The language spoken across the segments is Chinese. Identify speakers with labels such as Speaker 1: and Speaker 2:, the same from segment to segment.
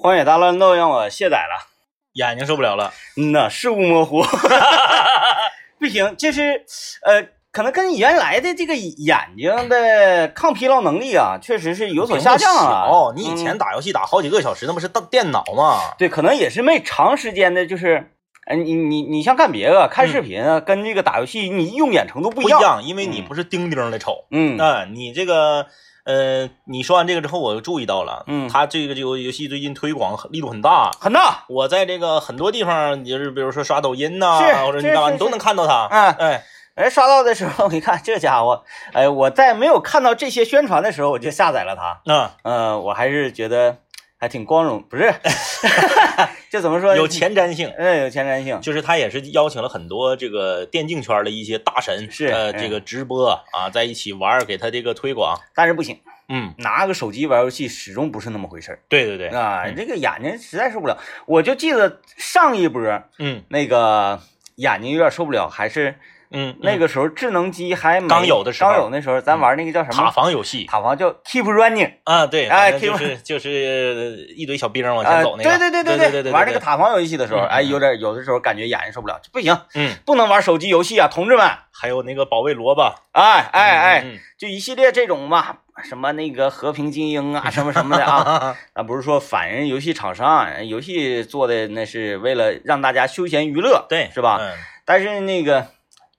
Speaker 1: 荒野大乱斗让我卸载了，
Speaker 2: 眼睛受不了了。
Speaker 1: 嗯呐，视物模糊，不行，就是呃，可能跟原来的这个眼睛的抗疲劳能力啊，确实是有所下降了。
Speaker 2: 哦，你以
Speaker 1: 嗯
Speaker 2: 前打游戏打好几个小时，那不是当电脑吗？
Speaker 1: 对，可能也是没长时间的，就是，哎，你你你像干别的，看视频啊，跟这个打游戏，你用眼程度不一样。
Speaker 2: 不一样，因为你
Speaker 1: 嗯
Speaker 2: 不是钉钉的瞅。
Speaker 1: 嗯，
Speaker 2: 啊，你这个呃，你说完这个之后，我就注意到了，
Speaker 1: 嗯
Speaker 2: 他这个这个游戏最近推广很力度很大。
Speaker 1: 很大。
Speaker 2: 我在这个很多地方，就是比如说刷抖音呐、
Speaker 1: 啊
Speaker 2: 或者你干嘛，你都能看到他。
Speaker 1: 嗯
Speaker 2: 哎，
Speaker 1: 哎，刷到的时候，我一看这家伙，哎，我在没有看到这些宣传的时候，我就下载了它。
Speaker 2: 嗯、
Speaker 1: 呃，我还是觉得还挺光荣，不是？这怎么说呢？
Speaker 2: 有前瞻性。
Speaker 1: 嗯，有前瞻性。
Speaker 2: 就是他也是邀请了很多这个电竞圈的一些大神，
Speaker 1: 是
Speaker 2: 呃，
Speaker 1: 嗯
Speaker 2: 这个直播啊，在一起玩，给他这个推广。
Speaker 1: 但是不行，
Speaker 2: 嗯，
Speaker 1: 拿个手机玩游戏始终不是那么回事儿
Speaker 2: 对对对，
Speaker 1: 啊！
Speaker 2: 嗯
Speaker 1: 这个眼睛实在受不了。我就记得上一波
Speaker 2: 嗯
Speaker 1: 那个眼睛有点受不了，还是
Speaker 2: 嗯，
Speaker 1: 那个时候智能机还没
Speaker 2: 刚有的时候嗯
Speaker 1: 刚有那时候，咱玩那个叫什么塔？
Speaker 2: 防游戏
Speaker 1: 塔防叫 Keep Running。
Speaker 2: 啊，对，
Speaker 1: 哎
Speaker 2: 就是 就是一堆小兵往
Speaker 1: 啊，
Speaker 2: 前走那个，
Speaker 1: 对对
Speaker 2: 对
Speaker 1: 对
Speaker 2: 对对，
Speaker 1: 玩那个，塔防游戏的时候，
Speaker 2: 嗯
Speaker 1: 哎，有点有的时候感觉眼睛受不了，不行，
Speaker 2: 嗯，
Speaker 1: 不能玩手机游戏啊，同志们！
Speaker 2: 还有那个保卫萝卜，
Speaker 1: 哎哎哎，
Speaker 2: 嗯，
Speaker 1: 就一系列这种嘛，什么那个和平精英啊，什么什么的啊，啊，不是说反人游戏厂商，游戏做的那是为了让大家休闲娱乐，
Speaker 2: 对，
Speaker 1: 是吧？
Speaker 2: 嗯
Speaker 1: 但是那个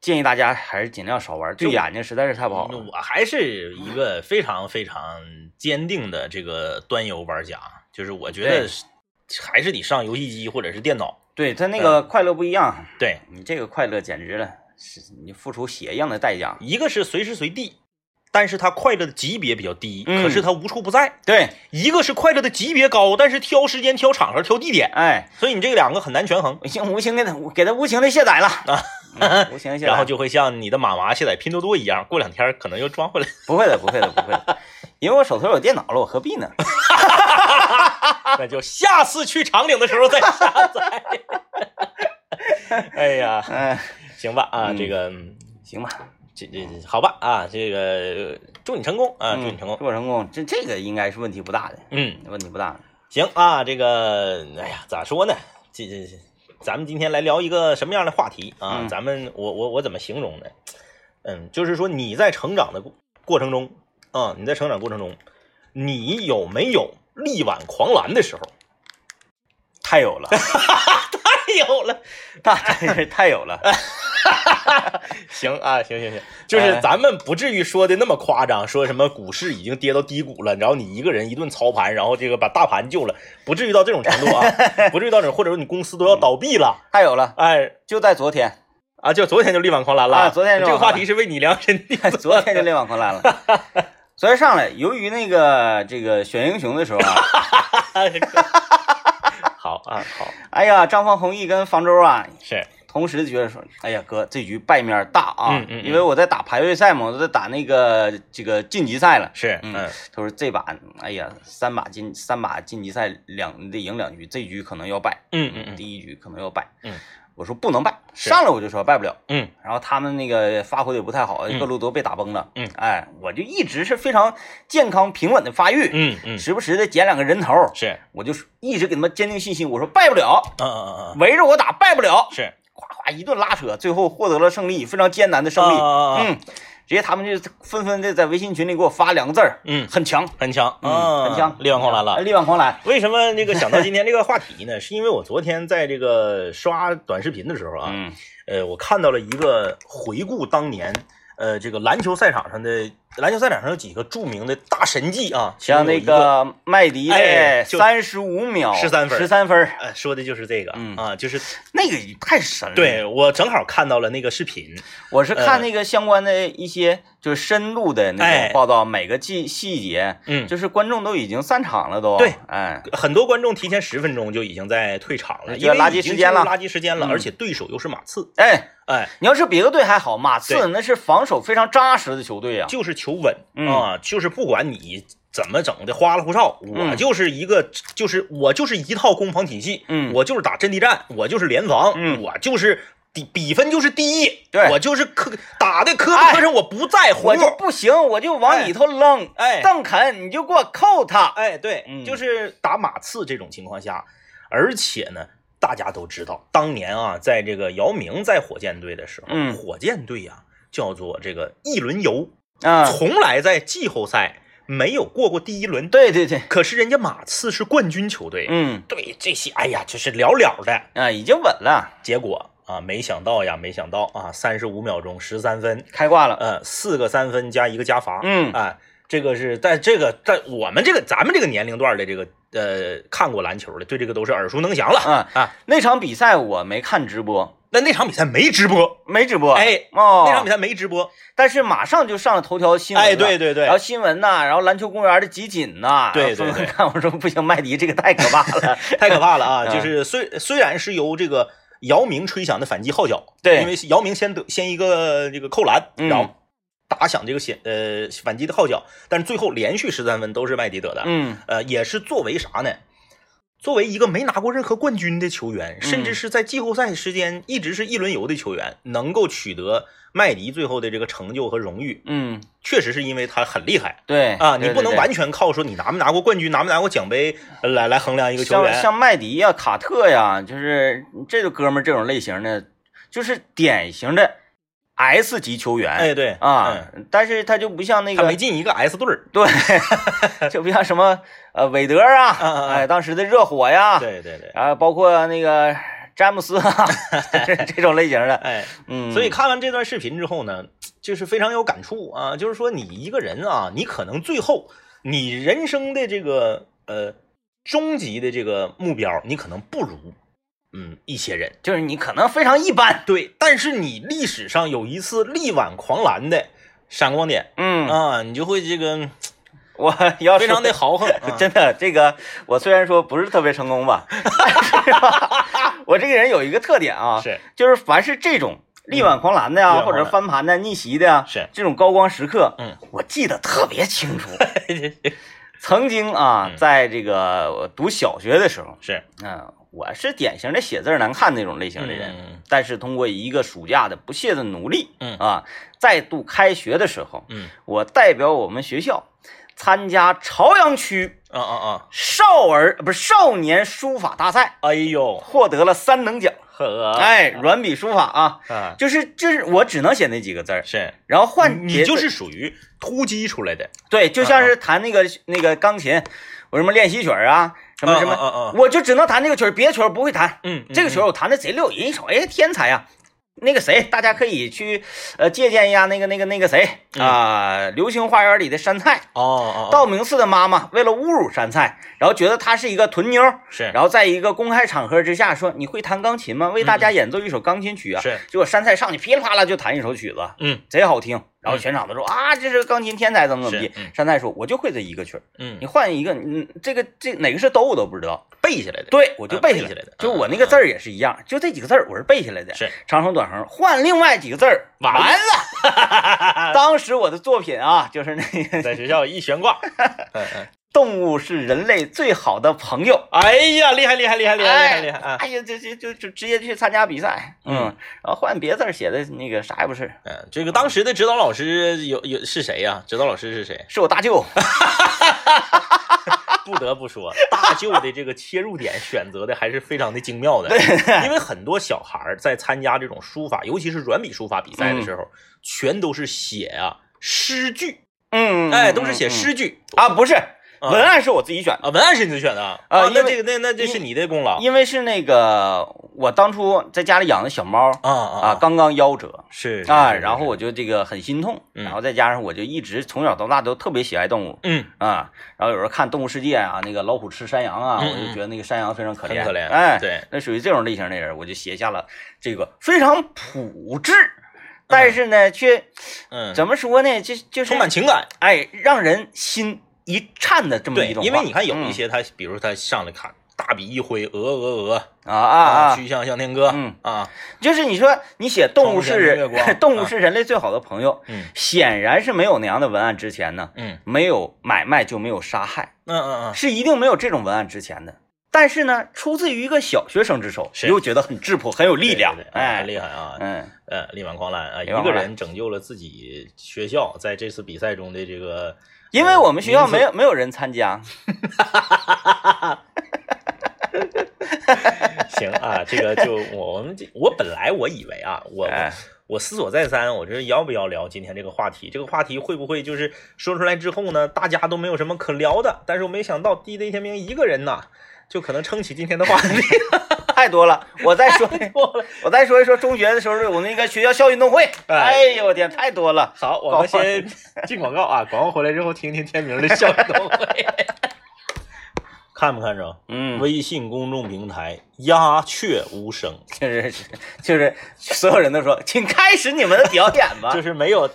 Speaker 1: 建议大家还是尽量少玩，对眼睛实在是太不好了。
Speaker 2: 我还是一个非常非常坚定的这个端游玩家，就是我觉得还是得上游戏机或者是电脑。
Speaker 1: 对他那个快乐不一样，
Speaker 2: 对，
Speaker 1: 你这个快乐简直了，是你付出血一样的代价。
Speaker 2: 一个是随时随地，但是他快乐的级别比较低，
Speaker 1: 嗯
Speaker 2: 可是他无处不在；
Speaker 1: 对，
Speaker 2: 一个是快乐的级别高，但是挑时间、挑场合、挑地点，
Speaker 1: 哎，
Speaker 2: 所以你这两个很难权衡。
Speaker 1: 无形无情的给他无情的卸载了
Speaker 2: 啊 然后就会像你的妈妈卸载拼多多一样，过两天可能又装回来。
Speaker 1: 不会的，不会的，不会的，因为我手头有电脑了，我何必呢？
Speaker 2: 那就下次去长岭的时候再下载。哎呀，
Speaker 1: 嗯，
Speaker 2: 行吧啊，
Speaker 1: 嗯
Speaker 2: 这个嗯
Speaker 1: 行吧，
Speaker 2: 这这这好吧啊，这个祝你成功啊，祝你成功。
Speaker 1: 祝我成功，这这个应该是问题不大的，
Speaker 2: 嗯，
Speaker 1: 问题不大的。
Speaker 2: 行啊，这个哎呀，咋说呢？这这这，咱们今天来聊一个什么样的话题啊？
Speaker 1: 嗯
Speaker 2: 咱们我我我怎么形容呢？嗯，就是说你在成长的过过程中啊，你在成长过程中，你有没有力挽狂澜的时候？
Speaker 1: 太有了，
Speaker 2: 太有了。
Speaker 1: 太太有了。
Speaker 2: 行啊，行行行，就是
Speaker 1: 哎。
Speaker 2: 咱们不至于说的那么夸张，说什么股市已经跌到低谷了，然后你一个人一顿操盘，然后这个把大盘救了，不至于到这种程度啊，不至于到这种，或者说你公司都要倒闭了，
Speaker 1: 还有了，
Speaker 2: 哎
Speaker 1: 就在昨天，
Speaker 2: 啊，就昨天就力挽狂澜了，
Speaker 1: 啊昨天
Speaker 2: 这个话题是为你量身定做 的，
Speaker 1: 昨天就力挽狂澜了。昨天上来，由于那个这个选英雄的时候啊，
Speaker 2: 好啊，好。
Speaker 1: 哎呀，张方弘毅跟方舟啊，
Speaker 2: 是，
Speaker 1: 同时觉得说，哎呀哥，这局败面大啊，
Speaker 2: 嗯嗯嗯。
Speaker 1: 因为我在打排位赛嘛，我都在打那个这个晋级赛了。
Speaker 2: 是，
Speaker 1: 嗯
Speaker 2: 嗯。
Speaker 1: 他说这把，哎呀，三把晋三把晋级赛两得赢两局，这局可能要败，
Speaker 2: 嗯嗯嗯。
Speaker 1: 第一局可能要败。
Speaker 2: 嗯，
Speaker 1: 我说不能败，上来我就说败不了。
Speaker 2: 嗯。
Speaker 1: 然后他们那个发挥的不太好，
Speaker 2: 嗯。
Speaker 1: 各路都被打崩了。
Speaker 2: 嗯。
Speaker 1: 哎，我就一直是非常健康平稳的发育，
Speaker 2: 嗯嗯，
Speaker 1: 时不时的捡两个人头，
Speaker 2: 是，
Speaker 1: 我就一直给他们坚定信心，我说败不了，
Speaker 2: 嗯嗯嗯嗯，
Speaker 1: 围着我打败不了，
Speaker 2: 是，
Speaker 1: 夸夸一顿拉扯，最后获得了胜利，非常艰难的胜利。嗯，直接他们就纷纷的在微信群里给我发两个字儿，
Speaker 2: 嗯，
Speaker 1: 很强，
Speaker 2: 很强，
Speaker 1: 嗯，很强，
Speaker 2: 力挽狂澜了
Speaker 1: 哎。力挽狂澜。
Speaker 2: 为什么那个想到今天这个话题呢？是因为我昨天在这个刷短视频的时候啊，
Speaker 1: 嗯
Speaker 2: 呃，我看到了一个回顾当年，呃，这个篮球赛场上的篮球赛场上有几个著名的大神迹啊，
Speaker 1: 像那
Speaker 2: 个，
Speaker 1: 麦迪的三十五秒
Speaker 2: 十三分
Speaker 1: 十三分
Speaker 2: 说的就是这个、
Speaker 1: 嗯
Speaker 2: 啊，就是
Speaker 1: 那个太神了。
Speaker 2: 对我正好看到了那个视频，
Speaker 1: 我是看那个相关的一些就是深度的那
Speaker 2: 哎
Speaker 1: 种报道，每个细细节，
Speaker 2: 嗯，
Speaker 1: 就是观众都已经散场了都。
Speaker 2: 对，
Speaker 1: 哎，
Speaker 2: 很多观众提前十分钟就已经在退场了，因为垃圾
Speaker 1: 时间了
Speaker 2: 垃圾时间了，
Speaker 1: 嗯
Speaker 2: 而且对手又是马刺，
Speaker 1: 哎，
Speaker 2: 哎，
Speaker 1: 你要是别的队还好，马刺那是防守非常扎实的球队啊。
Speaker 2: 就是求稳、
Speaker 1: 嗯。
Speaker 2: 啊，就是不管你怎么整的花里胡哨，我
Speaker 1: 嗯
Speaker 2: 就是一个，就是我就是一套攻防体系，
Speaker 1: 嗯。
Speaker 2: 我就是打阵地战，我就是联防，
Speaker 1: 嗯
Speaker 2: 我就是比比分就是第一，
Speaker 1: 对。
Speaker 2: 我就是磕打的磕不
Speaker 1: 哎
Speaker 2: 磕碜我不在乎，
Speaker 1: 我就不行，我就往里头扔。
Speaker 2: 哎。
Speaker 1: 邓肯，你就给我扣他。
Speaker 2: 哎，对，
Speaker 1: 嗯。
Speaker 2: 就是打马刺这种情况下，而且呢，大家都知道，当年啊，在这个姚明在火箭队的时候，
Speaker 1: 嗯。
Speaker 2: 火箭队呀、叫做这个一轮游，
Speaker 1: 啊，
Speaker 2: 从来在季后赛没有过过第一轮。
Speaker 1: 对对对，
Speaker 2: 可是人家马刺是冠军球队，
Speaker 1: 嗯。
Speaker 2: 对这些，哎呀，就是了了的。
Speaker 1: 啊，已经稳了，
Speaker 2: 结果啊，没想到呀，没想到啊，三十五秒钟十三分，
Speaker 1: 开挂了。
Speaker 2: 呃，四个三分加一个加罚，
Speaker 1: 嗯。
Speaker 2: 啊，这个是在这个在我们这个咱们这个年龄段的这个呃看过篮球的，对这个都是耳熟能详了。
Speaker 1: 啊。
Speaker 2: 啊。
Speaker 1: 那场比赛我没看直播，
Speaker 2: 那那场比赛没直播，
Speaker 1: 没直播。
Speaker 2: 哎，
Speaker 1: 哦，
Speaker 2: 那场比赛没直播，
Speaker 1: 但是马上就上了头条新闻。
Speaker 2: 哎，对对对
Speaker 1: 然后，新闻呐，然后篮球公园的集锦呐，
Speaker 2: 对对对
Speaker 1: 看我说不行，麦迪这个太可怕了。
Speaker 2: 太可怕了啊！
Speaker 1: 嗯
Speaker 2: 就是虽虽然是由这个姚明吹响的反击号角，
Speaker 1: 对
Speaker 2: 因为姚明先得先一个这个扣篮，
Speaker 1: 嗯
Speaker 2: 然后打响这个显呃反击的号角，但是最后连续十三分都是麦迪得的，
Speaker 1: 嗯
Speaker 2: 呃，也是作为啥呢？作为一个没拿过任何冠军的球员，甚
Speaker 1: 嗯
Speaker 2: 至是在季后赛时间一直是一轮游的球员，能够取得麦迪最后的这个成就和荣誉，
Speaker 1: 嗯，
Speaker 2: 确实是因为他很厉害
Speaker 1: 对
Speaker 2: 啊！你不能完全靠说你拿没拿过冠军、拿没拿过奖杯呃来来衡量一个球员。
Speaker 1: 像像麦迪呀、卡特呀，就是这个哥们儿这种类型的，就是典型的 S 级球员。
Speaker 2: 哎，对
Speaker 1: 啊
Speaker 2: 嗯，
Speaker 1: 但是他就不像那
Speaker 2: 他
Speaker 1: 个
Speaker 2: 没进一个 S 队儿。
Speaker 1: 对，就不像什么呃韦德啊，
Speaker 2: 嗯嗯嗯
Speaker 1: 哎，当时的热火呀，
Speaker 2: 对对对，
Speaker 1: 啊，包括那个詹姆斯啊，这这种类型的，
Speaker 2: 哎，
Speaker 1: 嗯，
Speaker 2: 所以看完这段视频之后呢，就是非常有感触啊。就是说，你一个人啊，你可能最后你人生的这个呃终极的这个目标，你可能不如嗯一些人，
Speaker 1: 就是你可能非常一般，
Speaker 2: 对，但是你历史上有一次力挽狂澜的闪光点
Speaker 1: 嗯，
Speaker 2: 啊，你就会这个
Speaker 1: 我要
Speaker 2: 非常的豪横，啊
Speaker 1: 真的，这个我虽然说不是特别成功吧，但是吧，我这个人有一个特点啊，
Speaker 2: 是
Speaker 1: 就是凡是这种力挽狂澜的呀、或者翻盘的、逆袭的呀，
Speaker 2: 是
Speaker 1: 这种高光时刻，
Speaker 2: 嗯，
Speaker 1: 我记得特别清楚。曾经啊
Speaker 2: 嗯，
Speaker 1: 在这个读小学的时候，
Speaker 2: 是。
Speaker 1: 嗯、我是典型的写字难看那种类型的人，
Speaker 2: 嗯。
Speaker 1: 但是通过一个暑假的不懈的努力，
Speaker 2: 嗯。
Speaker 1: 啊，再度开学的时候，
Speaker 2: 嗯。
Speaker 1: 我代表我们学校参加朝阳区
Speaker 2: 啊啊啊，
Speaker 1: 少儿不是少年书法大赛，
Speaker 2: 哎呦
Speaker 1: 获得了三等奖。
Speaker 2: 呵，
Speaker 1: 哎，软笔书法啊，
Speaker 2: 啊
Speaker 1: 就是就是我只能写那几个字儿，
Speaker 2: 是。
Speaker 1: 然后换
Speaker 2: 你就是属于突击出来的，
Speaker 1: 对，就像是弹那个那个钢琴，我什么练习曲儿啊，什么什么，我就只能弹这个曲儿，别的曲儿不会弹。
Speaker 2: 嗯，
Speaker 1: 这个曲儿我弹的贼溜，人一瞅，哎，天才呀！那个谁，大家可以去呃借鉴一下那个那个那个谁啊、流星花园》里的山菜，
Speaker 2: 哦哦，
Speaker 1: 道明寺的妈妈为了侮辱山菜，然后觉得她是一个屯妞，
Speaker 2: 是
Speaker 1: 然后在一个公开场合之下说：“你会弹钢琴吗？为大家演奏一首钢琴曲啊！”
Speaker 2: 是
Speaker 1: 结果山菜上去噼里啪啦就弹一首曲子，
Speaker 2: 嗯
Speaker 1: 贼好听。然后全场都说：“啊，这是钢琴天才，怎么怎么地。山菜说：“我就会这一个曲儿，
Speaker 2: 嗯
Speaker 1: 你，换一个，嗯，这个这哪个是哆我都不知道。
Speaker 2: 背下来的，
Speaker 1: 对，我就
Speaker 2: 啊
Speaker 1: 背下来
Speaker 2: 的
Speaker 1: 就我那个字儿也是一样，就这几个字儿我是背下来的。
Speaker 2: 是
Speaker 1: 长横短横，换另外几个字儿，
Speaker 2: 完
Speaker 1: 完了。当时我的作品啊，就是那个
Speaker 2: 在学校一悬挂，嗯嗯，
Speaker 1: 动物是人类最好的朋友。
Speaker 2: 哎呀，厉害厉害厉害厉害厉害厉害啊！
Speaker 1: 哎呀，这这就就直接去参加比赛，嗯，然后换别字儿写的那个啥也不是，
Speaker 2: 嗯，这个当时的指导老师有有是谁呀？指导老师是谁？
Speaker 1: 是我大舅。
Speaker 2: 不得不说，大舅的这个切入点选择的还是非常的精妙的，因为很多小孩儿在参加这种书法，尤其是软笔书法比赛的时候，全都是写啊诗句，
Speaker 1: 嗯，
Speaker 2: 哎，都是写
Speaker 1: 嗯
Speaker 2: 诗句
Speaker 1: 啊，不是文案是我自己选的，
Speaker 2: 啊，文案是你自己选的啊，
Speaker 1: 啊
Speaker 2: 那这个那那这是你的功劳。
Speaker 1: 因为是那个我当初在家里养的小猫
Speaker 2: 啊啊
Speaker 1: 啊，刚刚夭折。
Speaker 2: 是
Speaker 1: 啊，
Speaker 2: 是
Speaker 1: 然后我就这个很心痛，
Speaker 2: 嗯。
Speaker 1: 然后再加上我就一直从小到大都特别喜爱动物。
Speaker 2: 嗯。
Speaker 1: 啊，然后有时候看《动物世界》啊，那个老虎吃山羊啊，
Speaker 2: 嗯
Speaker 1: 我就觉得那个山羊非常可怜，
Speaker 2: 很可怜
Speaker 1: 哎，
Speaker 2: 对，
Speaker 1: 那属于这种类型的人，我就写下了这个非常朴质，但是呢，却
Speaker 2: 嗯，
Speaker 1: 怎么说呢，就就是
Speaker 2: 充满情感，
Speaker 1: 哎，让人心一颤的这么一，种，
Speaker 2: 因为你看有一
Speaker 1: 嗯
Speaker 2: 些他，比如他上来看大笔一挥，鹅鹅鹅
Speaker 1: 啊啊啊，
Speaker 2: 曲项向天歌，
Speaker 1: 嗯
Speaker 2: 啊，
Speaker 1: 就是你说你写动物是 动物是人类最好的朋友，
Speaker 2: 嗯
Speaker 1: 显然是没有那样的文案之前呢，
Speaker 2: 嗯
Speaker 1: 没有买卖就没有杀害，
Speaker 2: 嗯嗯嗯，
Speaker 1: 是一定没有这种文案值钱的。但是呢，出自于一个小学生之手，
Speaker 2: 是
Speaker 1: 又觉得很质朴，很有力量哎
Speaker 2: 很，厉害啊！
Speaker 1: 嗯，
Speaker 2: 呃，力挽狂澜啊，一个人拯救了自己学校在这次比赛中的这个，
Speaker 1: 因为我们学校没有没有人参加，
Speaker 2: 行啊，这个就我我们这我本来我以为啊，我
Speaker 1: 哎
Speaker 2: 我思索再三，我这要不要聊今天这个话题？这个话题会不会就是说出来之后呢，大家都没有什么可聊的？但是我没想到 DJ 天明一个人呐，就可能撑起今天的话题。
Speaker 1: 太多了。我再说，我再说一说中学的时候我那个学校校运动会。
Speaker 2: 哎
Speaker 1: 哎呦我天，太多了。
Speaker 2: 好，我们先进广告啊，广告回来之后听听天明的校运动会。看没看着？
Speaker 1: 嗯，
Speaker 2: 微信公众平台鸦雀无声，
Speaker 1: 就是就是所有人都说，请开始你们的表演吧。
Speaker 2: 就是没有，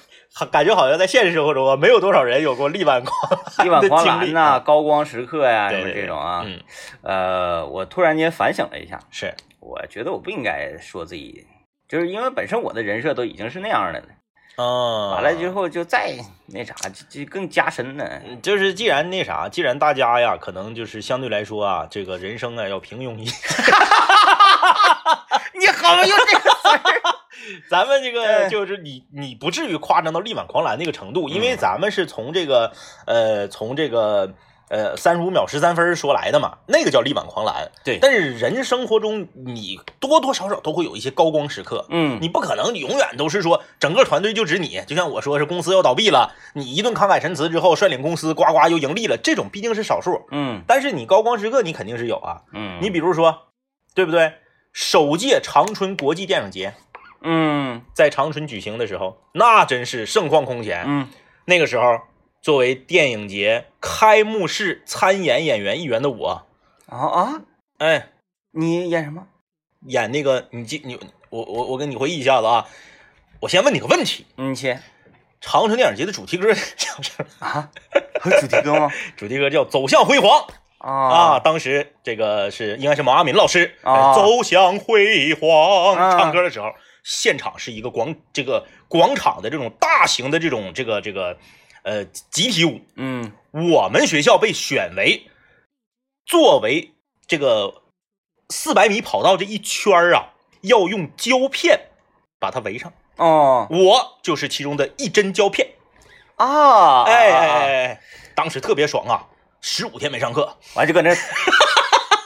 Speaker 2: 感觉好像在现实生活中啊，没有多少人有过力挽狂
Speaker 1: 力挽狂澜呐、高光时刻呀、什么这种啊。
Speaker 2: 嗯，
Speaker 1: 呃，我突然间反省了一下，
Speaker 2: 是，
Speaker 1: 我觉得我不应该说自己，就是因为本身我的人设都已经是那样的了，
Speaker 2: 嗯，
Speaker 1: 完了之后就再那啥，就就更加深了。
Speaker 2: 嗯就是既然那啥，既然大家呀，可能就是相对来说啊，这个人生啊要平庸一些，
Speaker 1: 你好用这个词儿，
Speaker 2: 咱们这个
Speaker 1: 哎
Speaker 2: 就是你你不至于夸张到力挽狂澜那个程度，因
Speaker 1: 嗯
Speaker 2: 为咱们是从这个呃从这个呃三十五秒十三分说来的嘛，那个叫力挽狂澜。
Speaker 1: 对
Speaker 2: 但是人生活中你多多少少都会有一些高光时刻，
Speaker 1: 嗯，
Speaker 2: 你不可能，永远都是说整个团队就指你，就像我说是公司要倒闭了，你一顿慷慨陈词之后，率领公司呱呱又盈利了，这种毕竟是少数。
Speaker 1: 嗯
Speaker 2: 但是你高光时刻你肯定是有啊，
Speaker 1: 嗯，
Speaker 2: 你比如说，对不对？首届长春国际电影节
Speaker 1: 嗯
Speaker 2: 在长春举行的时候，那真是盛况空前。
Speaker 1: 嗯
Speaker 2: 那个时候，作为电影节开幕式参演演员一员的我，
Speaker 1: 啊啊，
Speaker 2: 哎，
Speaker 1: 你演什么？
Speaker 2: 演那个你记你我我我跟你回忆一下子啊，我先问你个问题：
Speaker 1: 你先
Speaker 2: 长春电影节的主题歌叫什么？
Speaker 1: 啊？有主题歌吗？
Speaker 2: 主题歌叫《走向辉煌》啊，
Speaker 1: 啊
Speaker 2: 当时这个是应该是毛阿敏老师
Speaker 1: 啊。
Speaker 2: 哎走向辉煌
Speaker 1: 啊。
Speaker 2: 唱歌的时候，现场是一个广这个广场的这种大型的这种这个这个呃集体舞，
Speaker 1: 嗯。
Speaker 2: 我们学校被选为作为这个四百米跑道这一圈儿啊，要用胶片把它围上，
Speaker 1: 哦。
Speaker 2: 我就是其中的一针胶片。
Speaker 1: 啊，
Speaker 2: 哎哎哎，当时特别爽啊！十五天没上课，
Speaker 1: 完就搁那，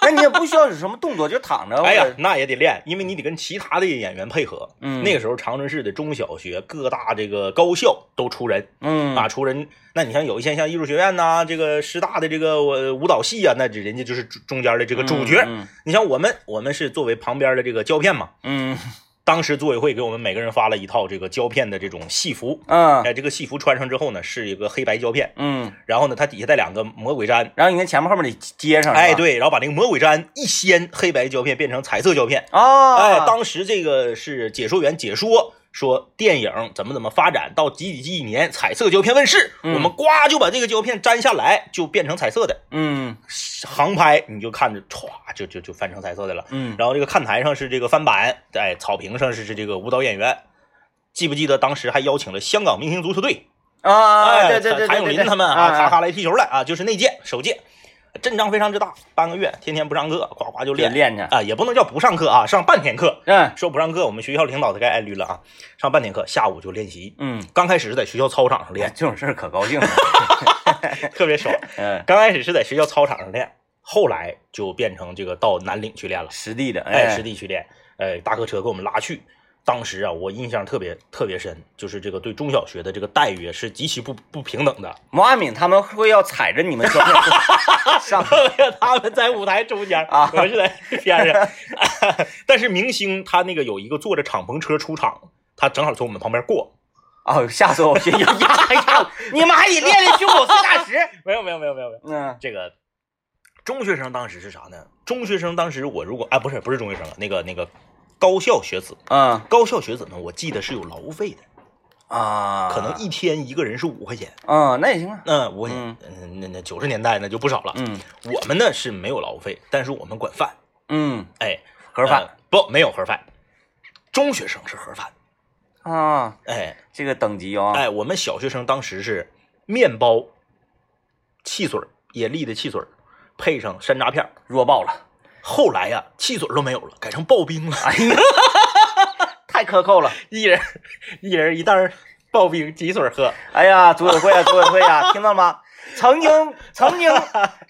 Speaker 1: 那你也不需要有什么动作，就躺着。
Speaker 2: 哎呀，那也得练，因为你得跟其他的演员配合。
Speaker 1: 嗯
Speaker 2: 那个时候长春市的中小学、各大这个高校都出人
Speaker 1: 嗯
Speaker 2: 啊，出人。那你像有一些像艺术学院呐、这个师大的这个呃舞蹈系啊，那这人家就是中中间的这个主角。
Speaker 1: 嗯
Speaker 2: 你像我们，我们是作为旁边的这个胶片嘛。
Speaker 1: 嗯
Speaker 2: 当时组委会给我们每个人发了一套这个胶片的这种戏服，
Speaker 1: 嗯。
Speaker 2: 哎，这个戏服穿上之后呢，是一个黑白胶片，
Speaker 1: 嗯，
Speaker 2: 然后呢，它底下带两个魔鬼毡，
Speaker 1: 然后你看前面后面得接上，
Speaker 2: 哎，对，然后把那个魔鬼毡一掀，黑白胶片变成彩色胶片。
Speaker 1: 啊，
Speaker 2: 哎，当时这个是解说员解说说电影怎么怎么发展到几几几几年，彩色胶片问世，
Speaker 1: 嗯
Speaker 2: 我们呱就把这个胶片粘下来，就变成彩色的。
Speaker 1: 嗯
Speaker 2: 航拍你就看着歘就就就翻成彩色的了。
Speaker 1: 嗯
Speaker 2: 然后这个看台上是这个翻版，在草坪上是是这个舞蹈演员。记不记得当时还邀请了香港明星足球队？
Speaker 1: 啊，
Speaker 2: 哎，
Speaker 1: 对对对，
Speaker 2: 谭咏麟他们啊，咔咔来踢球来啊，就是那届首届，阵仗非常之大，半个月天天不上课，呱呱就练
Speaker 1: 练去，
Speaker 2: 啊，也不能叫不上课啊，上半天课。
Speaker 1: 嗯
Speaker 2: 说不上课，我们学校领导都该挨绿了啊，上半天课，下午就练习。
Speaker 1: 嗯，
Speaker 2: 刚开始是在学校操场上练，
Speaker 1: 这种事儿可高兴了，
Speaker 2: 特别爽。
Speaker 1: 嗯，
Speaker 2: 刚开始是在学校操场上练，后来就变成这个到南岭去练了，
Speaker 1: 实地的，
Speaker 2: 哎，实地去练，哎，大客车给我们拉去。当时啊，我印象特别特别深，就是这个对中小学的这个待遇是极其不不平等的。
Speaker 1: 毛阿敏他们会要踩着你们胶片 上，
Speaker 2: 他们在舞台中间，
Speaker 1: 啊
Speaker 2: 我是在边上。但是明星他那个有一个坐着敞篷车出场，他正好从我们旁边过。
Speaker 1: 哦，吓死我！呀呀呀！你们还得练练胸口碎大石，
Speaker 2: 没有没有没有没有没有，
Speaker 1: 嗯
Speaker 2: 这个中学生当时是啥呢？中学生当时我如果啊不是不是中学生了，那个那个高校学子，
Speaker 1: 啊。
Speaker 2: 高校学子们我记得是有劳务费的，
Speaker 1: 啊，
Speaker 2: 可能一天一个人是五块钱。
Speaker 1: 啊，那也行啊，
Speaker 2: 那，五块钱，嗯，那那九十年代那就不少了。
Speaker 1: 嗯。
Speaker 2: 我们呢是没有劳务费，但是我们管饭，
Speaker 1: 嗯，
Speaker 2: 哎，
Speaker 1: 盒饭。
Speaker 2: 呃不没有盒饭，中学生是盒饭，
Speaker 1: 啊，
Speaker 2: 哎。
Speaker 1: 这个等级啊，
Speaker 2: 哎，我们小学生当时是面包、汽水儿，野粒的汽水儿，配上山楂片。
Speaker 1: 弱爆了，
Speaker 2: 后来呀，汽水都没有了，改成刨冰了，
Speaker 1: 哎呀，太克扣了。
Speaker 2: 一人一人一袋刨冰几水喝。
Speaker 1: 哎呀，组委会啊，组委会啊，听到吗？曾经曾经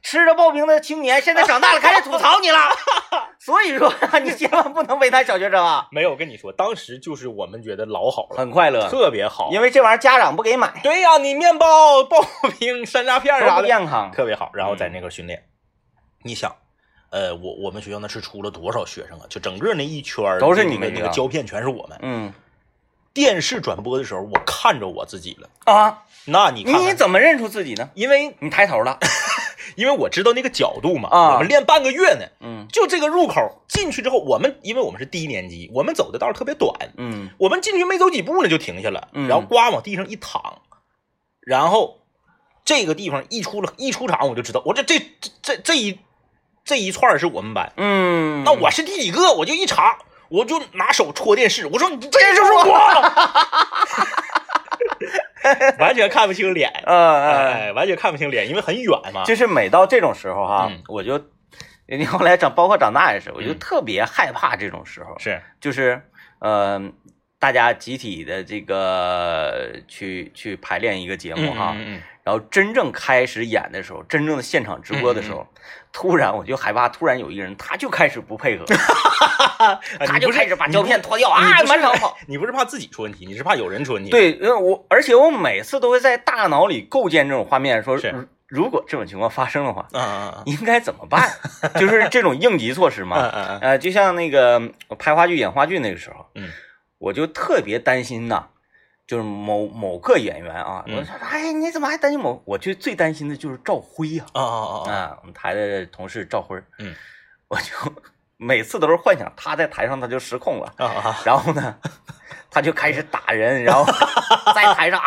Speaker 1: 吃着刨冰的青年，现在长大了开始吐槽你了。所以说啊，你千万不能为难小学生啊，
Speaker 2: 没有，我跟你说，当时就是我们觉得老好了，
Speaker 1: 很快乐，
Speaker 2: 特别好。
Speaker 1: 因为这玩意儿家长不给买，
Speaker 2: 对呀，你面包、刨冰、山楂片啥的，
Speaker 1: 健康。
Speaker 2: 特别好。然后在那个训练，你想，呃，我我们学校那是出了多少学生啊？就整个那一圈儿
Speaker 1: 都是你们
Speaker 2: 那个胶片全是我们。
Speaker 1: 嗯
Speaker 2: 电视转播的时候，我看着我自己了。
Speaker 1: 啊，
Speaker 2: 那你看看
Speaker 1: 你怎么认出自己呢？
Speaker 2: 因为
Speaker 1: 你抬头了，
Speaker 2: 因为我知道那个角度嘛，
Speaker 1: 啊
Speaker 2: 我们练半个月呢。
Speaker 1: 嗯
Speaker 2: 就这个入口进去之后，我们因为我们是低年级，我们走的道儿特别短，
Speaker 1: 嗯
Speaker 2: 我们进去没走几步呢就停下了，
Speaker 1: 嗯
Speaker 2: 然后呱往地上一躺，然后这个地方一出了，一出场我就知道，我这这这这这一这一串是我们班，
Speaker 1: 嗯，
Speaker 2: 那我是第几个，我就一查，我就拿手戳电视，我说你这就是我，完全看不清脸，
Speaker 1: 呃呃，
Speaker 2: 哎，完全看不清脸，因为很远嘛，
Speaker 1: 就是每到这种时候哈
Speaker 2: 嗯，
Speaker 1: 我就你后来长，包括长大也是，我就
Speaker 2: 嗯。
Speaker 1: 特别害怕这种时候，
Speaker 2: 是，
Speaker 1: 就是呃，大家集体的这个去去排练一个节目哈，
Speaker 2: 嗯嗯
Speaker 1: 然后真正开始演的时候，真正的现场直播的时
Speaker 2: 嗯
Speaker 1: 候，突然我就害怕，突然有一个人他就开始不配合，
Speaker 2: 嗯，
Speaker 1: 他就开始把胶片脱掉啊，满场跑。
Speaker 2: 你不是怕自己出问题，你是怕有人出问题，，
Speaker 1: 对，因为我而且我每次都会在大脑里构建这种画面，说
Speaker 2: 是
Speaker 1: 如如果这种情况发生的话，应该怎么办？就是这种应急措施嘛。呃，就像那个我拍话剧、演话剧那个时候，
Speaker 2: 嗯，
Speaker 1: 我就特别担心呐，就是某某个演员啊，
Speaker 2: 嗯。
Speaker 1: 我说，哎，你怎么还担心某？我就最担心的就是赵辉呀、
Speaker 2: 啊啊啊啊，
Speaker 1: 啊，我们台的同事赵辉，
Speaker 2: 嗯，
Speaker 1: 我就 每次都是幻想他在台上他就失控了，
Speaker 2: 啊啊，
Speaker 1: 然后呢，他就开始打人，然后 在台上啊，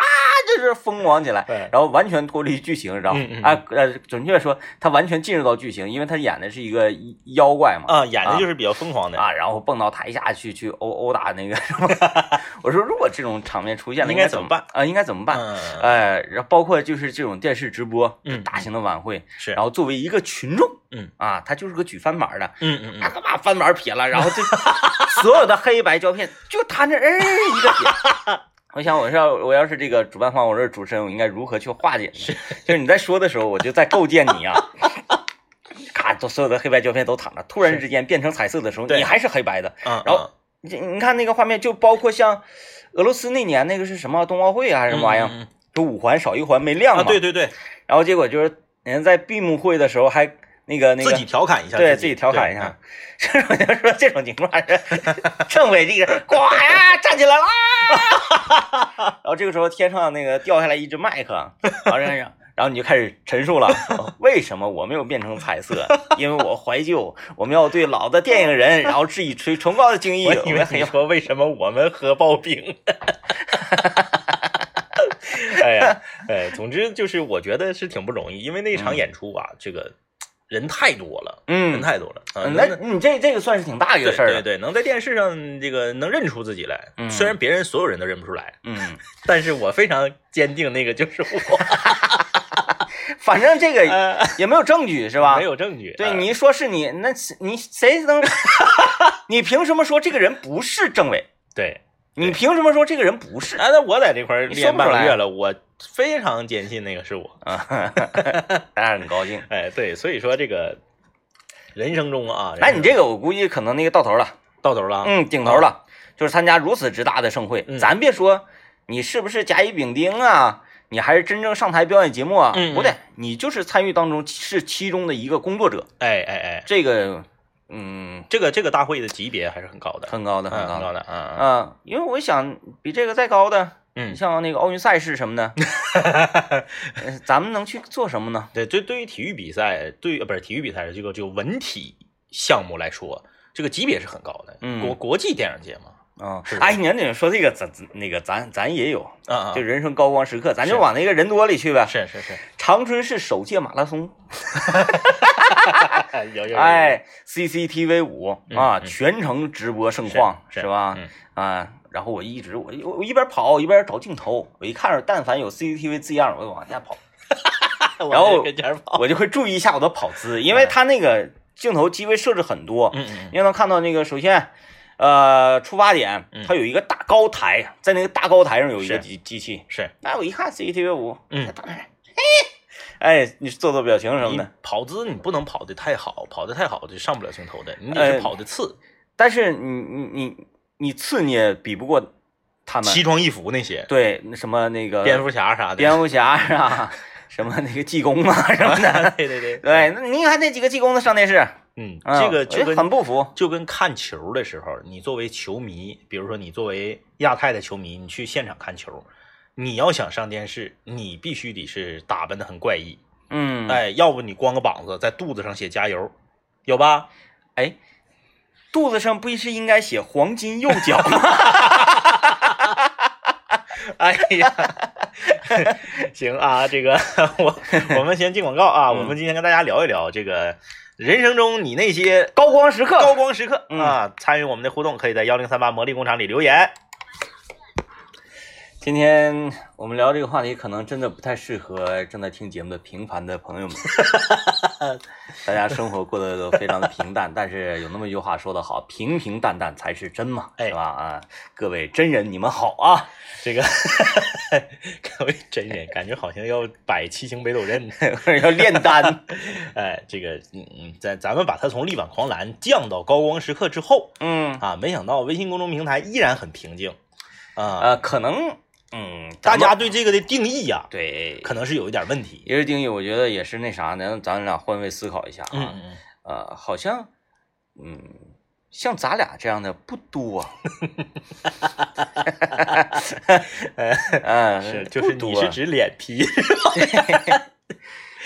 Speaker 1: 就是疯狂起来，然后完全脱离剧情，然后
Speaker 2: 嗯嗯
Speaker 1: 啊呃，准确说，他完全进入到剧情，因为他演的是一个妖怪嘛，
Speaker 2: 啊，演的就是比较疯狂的，
Speaker 1: 啊，然后蹦到台下去去殴殴打那个什么，我说如果这种场面出现了，
Speaker 2: 应
Speaker 1: 应该怎么
Speaker 2: 办？
Speaker 1: 啊？应该怎么办？
Speaker 2: 嗯，
Speaker 1: 哎，然后包括就是这种电视直播，
Speaker 2: 嗯
Speaker 1: 大型的晚会，
Speaker 2: 是，
Speaker 1: 然后作为一个群众，
Speaker 2: 嗯
Speaker 1: 啊，他就是个举翻板的，
Speaker 2: 嗯嗯嗯，
Speaker 1: 他把翻板撇了，然后这所有的黑白胶片就他那儿一个撇。我想，我要我要是这个主办方，我是主持人，我应该如何去化解呢？是，就是你在说的时候，我就在构建你啊，咔，都所有的黑白胶片都躺着，突然之间变成彩色的时候，你还是黑白的。
Speaker 2: 嗯，
Speaker 1: 然后你你看那个画面，就包括像俄罗斯那年那个是什么冬奥会啊，还是什么玩意儿，就五环少一环没亮嘛。
Speaker 2: 啊，对。对对，
Speaker 1: 然后结果就是人家在闭幕会的时候还那个那个
Speaker 2: 自己调侃一下，
Speaker 1: 对
Speaker 2: 自己
Speaker 1: 调侃一下。这种就说这种情况是政委这个人呱呀站起来了，啊 然后这个时候天上那个掉下来一只麦克，然后然后然后你就开始陈述了，为什么我没有变成彩色？因为我怀旧，我们要对老的电影人，然后致以崇崇高的敬意。
Speaker 2: 我以为你说为什么我们喝刨冰？哎呀，哎，总之就是我觉得是挺不容易，因为那场
Speaker 1: 嗯
Speaker 2: 演出啊，这个人太多了，
Speaker 1: 嗯
Speaker 2: 人太多了啊。
Speaker 1: 嗯那
Speaker 2: 能
Speaker 1: 你这这个算是挺大一个事儿了。
Speaker 2: 对对，能在电视上这个能认出自己来，
Speaker 1: 嗯
Speaker 2: 虽然别人所有人都认不出来，
Speaker 1: 嗯，
Speaker 2: 但是我非常坚定那个就是我，
Speaker 1: 反正这个
Speaker 2: 呃
Speaker 1: 也没有证据是吧？
Speaker 2: 没有证据。呃
Speaker 1: 对你一说是你，那你谁能？你凭什么说这个人不是政委？
Speaker 2: 对
Speaker 1: 你凭什么说这个人不是？
Speaker 2: 啊，那我在这块练半个月了，我非常坚信那个是我。
Speaker 1: 啊，当然很高兴。
Speaker 2: 哎，对，所以说这个人生中啊，
Speaker 1: 那你这个我估计可能那个到头了，
Speaker 2: 到头了啊，
Speaker 1: 嗯，顶头了，就是参加如此之大的盛会，
Speaker 2: 嗯
Speaker 1: 咱别说你是不是甲乙丙丁啊，你还是真正上台表演节目啊，
Speaker 2: 嗯嗯
Speaker 1: 不对，你就是参与当中是其中的一个工作者，
Speaker 2: 哎哎哎，
Speaker 1: 这个嗯
Speaker 2: 这个这个大会的级别还是很高的，
Speaker 1: 很高的
Speaker 2: 嗯
Speaker 1: 很高的。
Speaker 2: 嗯嗯。
Speaker 1: 啊，因为我想比这个再高的，
Speaker 2: 嗯，
Speaker 1: 像那个奥运赛事什么的，呃咱们能去做什么呢？
Speaker 2: 对，对，对于体育比赛，对呃不是体育比赛，这个这个文体项目来说，这个级别是很高的，
Speaker 1: 嗯。
Speaker 2: 国国际电影节嘛，
Speaker 1: 啊
Speaker 2: 是，
Speaker 1: 哎，你要你说这个，咱咱那个咱咱也有，
Speaker 2: 啊啊，
Speaker 1: 就人生高光时刻，咱就往那个人多里去呗。
Speaker 2: 是是是，
Speaker 1: 长春市首届马拉松，
Speaker 2: 有有有，
Speaker 1: 哎，CCTV 五
Speaker 2: 嗯
Speaker 1: 啊，
Speaker 2: 嗯
Speaker 1: 全程直播盛况
Speaker 2: 是
Speaker 1: 是吧？
Speaker 2: 嗯
Speaker 1: 啊，然后我一直我我我一边跑一边找镜头，我一看着但凡有 CCTV 字样，我就往下跑。然后
Speaker 2: 我
Speaker 1: 就会注意一下我的跑姿，因为他那个镜头机位设置很多，
Speaker 2: 嗯嗯
Speaker 1: 你能看到那个首先。呃，出发点
Speaker 2: 嗯。
Speaker 1: 它有一个大高台，在那个大高台上有一个机机器，
Speaker 2: 是。
Speaker 1: 哎，我一看 CCTV 五，
Speaker 2: 嗯。
Speaker 1: 哎，你做做表情什么的。
Speaker 2: 跑姿你不能跑得太好，跑得太好就上不了镜头的，你得
Speaker 1: 呃
Speaker 2: 是跑的次，
Speaker 1: 但是你你你你次你也比不过他们，
Speaker 2: 奇装异服那些，
Speaker 1: 对，那什么那个
Speaker 2: 蝙蝠侠啥的，
Speaker 1: 蝙蝠侠啊，什么那个济公啊什么的，
Speaker 2: 对对对，
Speaker 1: 对，那你看那几个济公的上电视，
Speaker 2: 嗯，
Speaker 1: 啊
Speaker 2: 这个
Speaker 1: 就很不服。
Speaker 2: 就跟看球的时候，你作为球迷，比如说你作为亚太的球迷，你去现场看球，你要想上电视，你必须得是打扮的很怪异，
Speaker 1: 嗯，
Speaker 2: 哎，要不你光个膀子在肚子上写加油，有吧？
Speaker 1: 哎，肚子上不是应该写黄金右脚吗？
Speaker 2: 哎呀，行啊，这个 我我们先进广告啊，
Speaker 1: 嗯
Speaker 2: 我们今天跟大家聊一聊这个人生中你那些
Speaker 1: 高光时刻，
Speaker 2: 高光时刻
Speaker 1: 嗯
Speaker 2: 啊，参与我们的互动，可以在幺零三八魔力工厂里留言。
Speaker 1: 今天我们聊这个话题，可能真的不太适合正在听节目的平凡的朋友们。大家生活过得都非常的平淡，但是有那么一句话说得好，平平淡淡才是真嘛，
Speaker 2: 哎
Speaker 1: 是吧？啊，各位真人，你们好啊！
Speaker 2: 这个 各位真人，感觉好像要摆七星北斗阵。
Speaker 1: 要炼丹，
Speaker 2: 哎，这个嗯嗯，咱咱们把它从力挽狂澜降到高光时刻之后
Speaker 1: 嗯，
Speaker 2: 啊，没想到微信公众平台依然很平静啊。
Speaker 1: 呃，可能，嗯，
Speaker 2: 大家对这个的定义呀、
Speaker 1: 对。
Speaker 2: 可能是有一点问题。
Speaker 1: 一个定义，我觉得也是那啥呢，咱俩换位思考一下啊，
Speaker 2: 嗯嗯
Speaker 1: 呃，好像，嗯，像咱俩这样的不多，嗯，
Speaker 2: 嗯，是就是
Speaker 1: 不多。
Speaker 2: 你是指脸皮。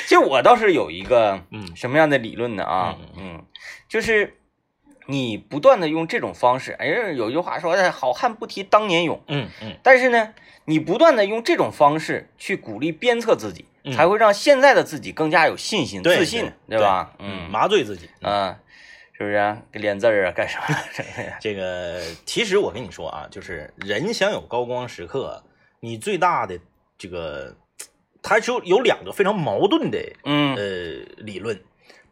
Speaker 1: 其实我倒是有一个
Speaker 2: 嗯。
Speaker 1: 什么样的理论呢啊，
Speaker 2: 嗯。
Speaker 1: 嗯，就是你不断的用这种方式，哎，有句话说，哎好汉不提当年勇，
Speaker 2: 嗯嗯
Speaker 1: 但是呢，你不断的用这种方式去鼓励鞭策自己，
Speaker 2: 嗯
Speaker 1: 才会让现在的自己更加有信心、
Speaker 2: 对
Speaker 1: 自信，
Speaker 2: 对
Speaker 1: 吧？
Speaker 2: 嗯，麻醉自己。
Speaker 1: 嗯，是不是啊？给练字儿啊，干什么？这个呀
Speaker 2: 这个其实我跟你说啊，就是人想有高光时刻，你最大的这个，它就有两个非常矛盾的
Speaker 1: 嗯
Speaker 2: 呃理论。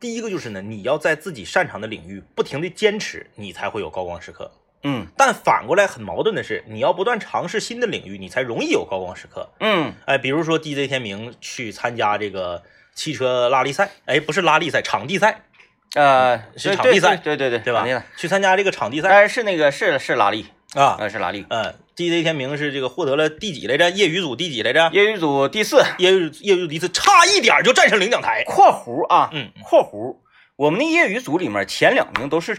Speaker 2: 第一个就是呢，你要在自己擅长的领域不停的坚持，你才会有高光时刻。
Speaker 1: 嗯。
Speaker 2: 但反过来很矛盾的是，你要不断尝试新的领域，你才容易有高光时刻。
Speaker 1: 嗯。
Speaker 2: 哎，比如说 DJ 天明去参加这个汽车拉力赛，哎，不是拉力赛，场地赛，
Speaker 1: 呃，
Speaker 2: 是场地赛
Speaker 1: 对对对
Speaker 2: 对吧？去参加这个场地赛。
Speaker 1: 但是是那个是是拉力，
Speaker 2: 啊，
Speaker 1: 呃是拉力，
Speaker 2: 嗯，DJ 天明是这个获得了第几来着？业余组第几来着？
Speaker 1: 业余组第四，
Speaker 2: 业余业余组第四，差一点就战胜领奖台。
Speaker 1: 括弧啊，
Speaker 2: 嗯，
Speaker 1: 括弧，我们那业余组里面前两名都是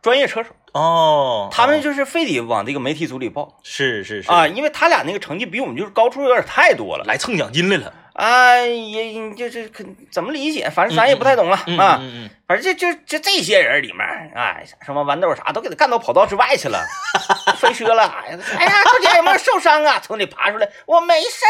Speaker 1: 专业车手，
Speaker 2: 哦，
Speaker 1: 他们就是非得往这个媒体组里报
Speaker 2: 是是是
Speaker 1: 啊，，因为他俩那个成绩比我们就是高出有点太多了。
Speaker 2: 来蹭奖金来了
Speaker 1: 啊，也也就是可怎么理解，反正咱也不太懂了、
Speaker 2: 嗯
Speaker 1: 啊。反正就就就这些人里面，哎，什么豌豆啥都给他干到跑道之外去了，飞车了。哎呀，哎呀，大姐有没有受伤啊？从里爬出来，我没事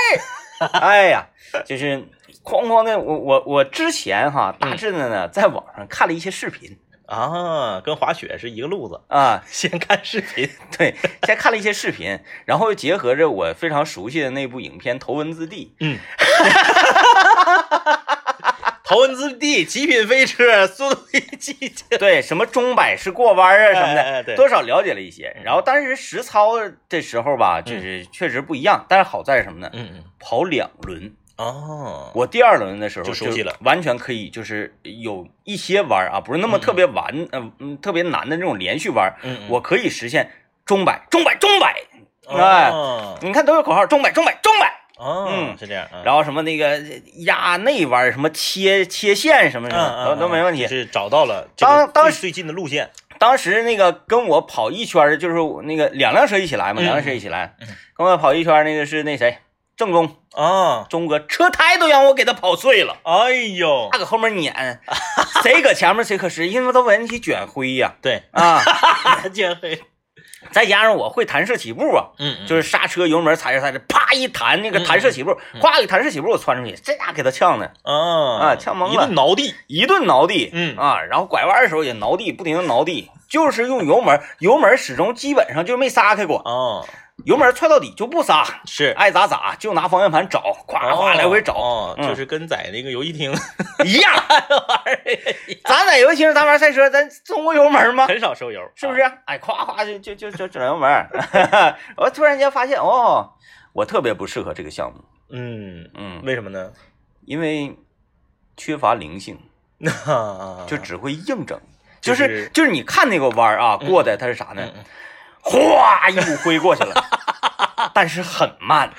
Speaker 1: 儿。哎呀，就是哐哐的，我我我之前哈，大致的呢，在网上看了一些视频
Speaker 2: 啊，跟滑雪是一个路子，
Speaker 1: 啊，
Speaker 2: 先看视频。
Speaker 1: 对，先看了一些视频，然后又结合着我非常熟悉的那部影片《头文字 D》，
Speaker 2: 嗯，头文字 D，极品飞车，速度与激情。
Speaker 1: 对，什么钟摆式过弯啊什么的，
Speaker 2: 哎哎对
Speaker 1: 多少了解了一些。然后当时实操的时候吧，就是确实不一样，但是好在是什么呢？
Speaker 2: 嗯嗯，
Speaker 1: 跑两轮，
Speaker 2: 哦，
Speaker 1: 我第二轮的时候
Speaker 2: 就熟悉了
Speaker 1: 完全可以，就是有一些弯啊，不是那么特别完，嗯嗯，特别难的那种连续弯，
Speaker 2: 嗯嗯
Speaker 1: 我可以实现中摆，中摆，中摆。哎，
Speaker 2: 哦
Speaker 1: 你看都有口号，中摆，中摆，中摆。
Speaker 2: 哦，
Speaker 1: 嗯
Speaker 2: 是这样啊。
Speaker 1: 然后什么那个压内弯，什么切切线什么什
Speaker 2: 嗯
Speaker 1: 么，
Speaker 2: 嗯
Speaker 1: 都都没问题
Speaker 2: 就。是找到了
Speaker 1: 当当时
Speaker 2: 最最近的路线。
Speaker 1: 当时那个跟我跑一圈儿，就是那个两辆车一起来嘛，
Speaker 2: 嗯
Speaker 1: 两辆车一起来
Speaker 2: 嗯，
Speaker 1: 跟我跑一圈那个是那谁，郑中
Speaker 2: 啊，
Speaker 1: 钟哥，车胎都让我给他跑碎了，
Speaker 2: 哎呦。
Speaker 1: 他，搁后面撵，谁搁前面谁可是，因为都闻起卷灰呀。
Speaker 2: 对，
Speaker 1: 啊，
Speaker 2: 卷灰，
Speaker 1: 再加上我会弹射起步啊，
Speaker 2: 嗯，
Speaker 1: 就是是刹车油门踩着踩着，啪一弹那个弹射起步，咵一弹射起步我窜出去，这家给他呛的。
Speaker 2: 啊。
Speaker 1: 啊呛懵了。
Speaker 2: 一顿挠地，
Speaker 1: 一顿挠地，
Speaker 2: 嗯。
Speaker 1: 啊，然后拐弯的时候也挠地，不停的挠地，就是用油门，油门始终基本上就没撒开过。
Speaker 2: 哦，
Speaker 1: 油门踹到底就不刹，
Speaker 2: 是
Speaker 1: 爱咋咋，就拿方向盘找，咵咵来回找，
Speaker 2: 哦，
Speaker 1: 嗯
Speaker 2: 就是跟在那个游戏厅
Speaker 1: 一样。咱在游戏厅咱玩赛车，咱中过油门吗？
Speaker 2: 很少收油，
Speaker 1: 是不是？哎，咵咵就就就就转油门。我突然间发现，哦，我特别不适合这个项目。
Speaker 2: 嗯，
Speaker 1: 嗯，
Speaker 2: 为什么呢？
Speaker 1: 因为缺乏灵性，就只会硬整。就
Speaker 2: 就是是
Speaker 1: 就是你看那个弯儿啊，过的它是啥呢
Speaker 2: 嗯？嗯
Speaker 1: 哗，一股灰过去了，但是很慢，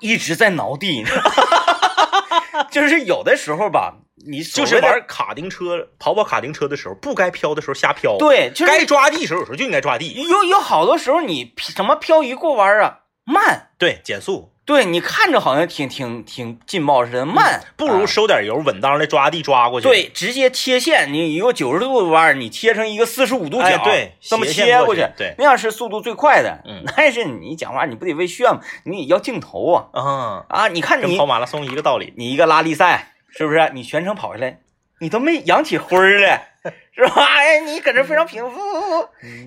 Speaker 1: 一直在挠地。就是有的时候吧，你
Speaker 2: 就是玩卡丁车、跑跑卡丁车的时候，不该飘的时候瞎飘，，
Speaker 1: 对，就是
Speaker 2: 该抓地时候有时候就应该抓地，
Speaker 1: 有有好多时候你什么漂移过弯啊慢，
Speaker 2: 对，减速，
Speaker 1: 对你看着好像挺挺挺劲爆似的慢，
Speaker 2: 不如
Speaker 1: 啊
Speaker 2: 收点油，稳当的抓地抓过去。
Speaker 1: 对，直接切线，你一个九十度的弯，你切成一个四十五度角，
Speaker 2: 哎对
Speaker 1: 这么切过
Speaker 2: 过去对
Speaker 1: 那样是速度最快的。
Speaker 2: 嗯
Speaker 1: 但是你讲话你不得为炫吗？你也要镜头啊
Speaker 2: 啊，
Speaker 1: 啊！你看你
Speaker 2: 跟跑马拉松一个道理。
Speaker 1: 你一个拉力赛是不是？你全程跑下来，你都没扬起灰儿来，是吧？哎，你搁这非常平，呜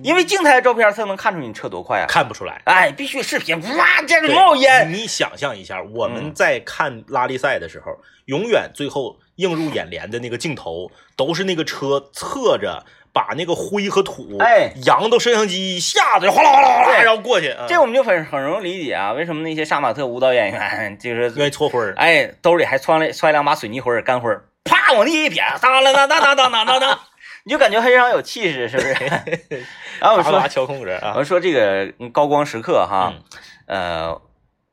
Speaker 1: 因为静态的照片才能看出你车多快啊。
Speaker 2: 看不出来。
Speaker 1: 哎，必须视频，哇，这
Speaker 2: 对
Speaker 1: 冒烟。
Speaker 2: 你想象一下，我们
Speaker 1: 嗯
Speaker 2: 在看拉力赛的时候，永远最后映入眼帘的那个镜头，都是那个车侧着把那个灰和土，
Speaker 1: 哎
Speaker 2: 扬到摄像机下头，哗啦哗啦哗啦，然后过去。嗯
Speaker 1: 这我们就很很容易理解啊，为什么那些杀马特舞蹈演员就是
Speaker 2: 愿意搓灰儿。
Speaker 1: 哎，兜里还揣了揣两把水泥灰儿、干灰儿，啪往地一撇，当啷当当当当当当当，你就感觉非常有气势，是不是？然后我说，
Speaker 2: 敲空格啊，
Speaker 1: 我说这个嗯高光时刻哈，
Speaker 2: 嗯
Speaker 1: 呃，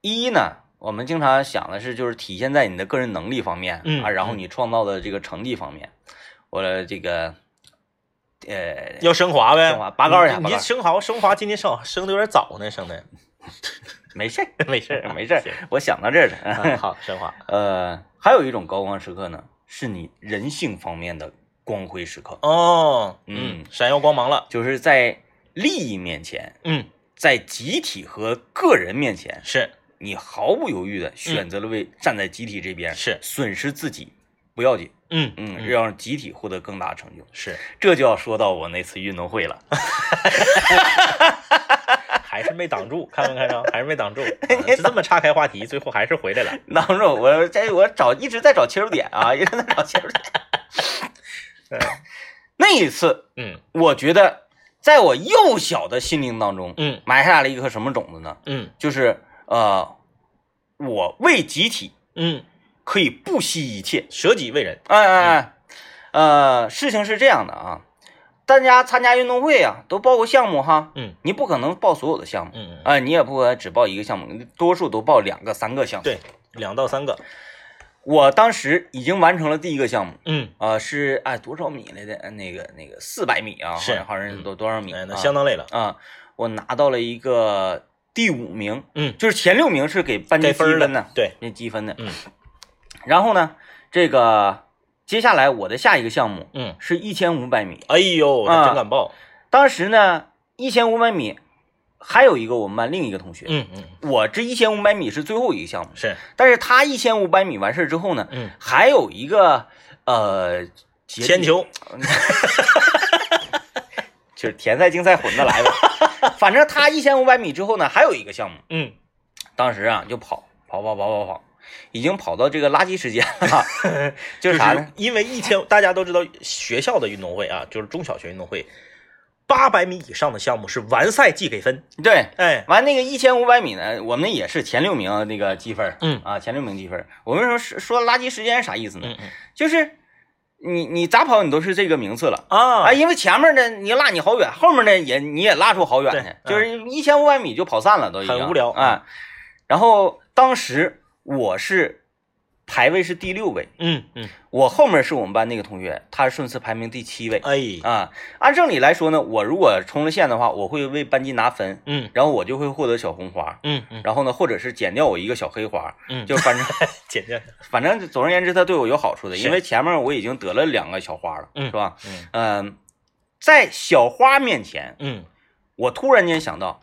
Speaker 1: 一呢，我们经常想的是就是体现在你的个人能力方面、
Speaker 2: 嗯
Speaker 1: 啊，然后
Speaker 2: 嗯
Speaker 1: 你创造的这个成绩方面，我的这个呃，
Speaker 2: 要升华呗，
Speaker 1: 升华拔高一下
Speaker 2: 你升华升华今天升升的有点早呢，升的
Speaker 1: 没事儿
Speaker 2: 没 事
Speaker 1: 没事儿，我想到这儿
Speaker 2: 啊
Speaker 1: 了。
Speaker 2: 好升华。
Speaker 1: 呃，还有一种高光时刻呢，是你人性方面的光辉时刻。
Speaker 2: 哦，
Speaker 1: 嗯
Speaker 2: 嗯，闪耀光芒了。
Speaker 1: 就是在利益面前，
Speaker 2: 嗯，
Speaker 1: 在集体和个人面前，
Speaker 2: 是
Speaker 1: 你毫不犹豫的选择了为站在集体这边，
Speaker 2: 是
Speaker 1: 损失自己不要紧，
Speaker 2: 嗯
Speaker 1: 嗯，让集体获得更大成就。
Speaker 2: 是，
Speaker 1: 这就要说到我那次运动会了，
Speaker 2: 还是没挡住，看没看着？还是没挡住，啊就这么岔开话题，最后还是回来了。
Speaker 1: 挡住我在我找一直在找切入点啊，一直在找切入点。那一次，
Speaker 2: 嗯
Speaker 1: 我觉得在我幼小的心灵当中，
Speaker 2: 嗯
Speaker 1: 埋下了一颗什么种子呢？
Speaker 2: 嗯
Speaker 1: 就是呃，我为集体
Speaker 2: 嗯，
Speaker 1: 可以不惜一切。
Speaker 2: 舍己为人。
Speaker 1: 哎哎哎，呃，事情是这样的啊，大家参加运动会啊，都报个项目哈，
Speaker 2: 嗯
Speaker 1: 你不可能报所有的项目，
Speaker 2: 嗯，
Speaker 1: 啊、你也不可能只报一个项目，多数都报两个、三个项目。
Speaker 2: 对，两到三个。
Speaker 1: 我当时已经完成了第一个项目，
Speaker 2: 嗯，
Speaker 1: 啊、是哎多少米来的？呃那个那个四百米啊，
Speaker 2: 是
Speaker 1: 好像是多多少米？
Speaker 2: 哎，那
Speaker 1: 啊
Speaker 2: 相当累了。
Speaker 1: 啊，我拿到了一个第五名，
Speaker 2: 嗯，
Speaker 1: 就是前六名是给班级积
Speaker 2: 分
Speaker 1: 的
Speaker 2: 的，，对，
Speaker 1: 那积分的。
Speaker 2: 嗯，
Speaker 1: 然后呢，这个接下来我的下一个项目
Speaker 2: 嗯，
Speaker 1: 是一千五百米，
Speaker 2: 哎呦，真敢报。
Speaker 1: 当时呢，一千五百米还有一个我们班另一个同学，
Speaker 2: 嗯嗯，
Speaker 1: 我这一千五百米是最后一个项目，
Speaker 2: 是，
Speaker 1: 但是他一千五百米完事儿之后呢，
Speaker 2: 嗯，
Speaker 1: 还有一个呃
Speaker 2: 铅球。
Speaker 1: 就是田赛竞赛混着来的，反正他一千五百米之后呢，还有一个项目，
Speaker 2: 嗯，
Speaker 1: 当时啊就跑跑跑跑跑跑，已经跑到这个垃圾时间了，就是啥呢？？
Speaker 2: 因为一千，大家都知道学校的运动会啊，就是中小学运动会，八百米以上的项目是完赛即给分。
Speaker 1: 对，
Speaker 2: 哎，
Speaker 1: 完那个一千五百米呢，我们也是前六名那个积分，
Speaker 2: 嗯
Speaker 1: 啊，前六名积分。我们说说垃圾时间是啥意思呢？
Speaker 2: 嗯嗯
Speaker 1: 就是你你咋跑你都是这个名次了。
Speaker 2: 啊
Speaker 1: 啊，因为前面呢你落你好远，后面呢也你也落出好远去，
Speaker 2: 对
Speaker 1: 就是一千五百米就跑散了都已经，
Speaker 2: 很无聊
Speaker 1: 啊。然后当时我是排位是第六位，
Speaker 2: 嗯嗯，
Speaker 1: 我后面是我们班那个同学，他是顺次排名第七位。
Speaker 2: 哎，
Speaker 1: 啊。按正理来说呢，我如果冲了线的话，我会为班级拿分，
Speaker 2: 嗯。
Speaker 1: 然后我就会获得小红花，
Speaker 2: 嗯嗯。
Speaker 1: 然后呢，或者是减掉我一个小黑花，
Speaker 2: 嗯，
Speaker 1: 就反正
Speaker 2: 减掉。
Speaker 1: 反正总而言之，他对我有好处的，因为前面我已经得了两个小花了，
Speaker 2: 嗯
Speaker 1: 是吧？
Speaker 2: 嗯。
Speaker 1: 嗯、在小花面前，
Speaker 2: 嗯。
Speaker 1: 我突然间想到，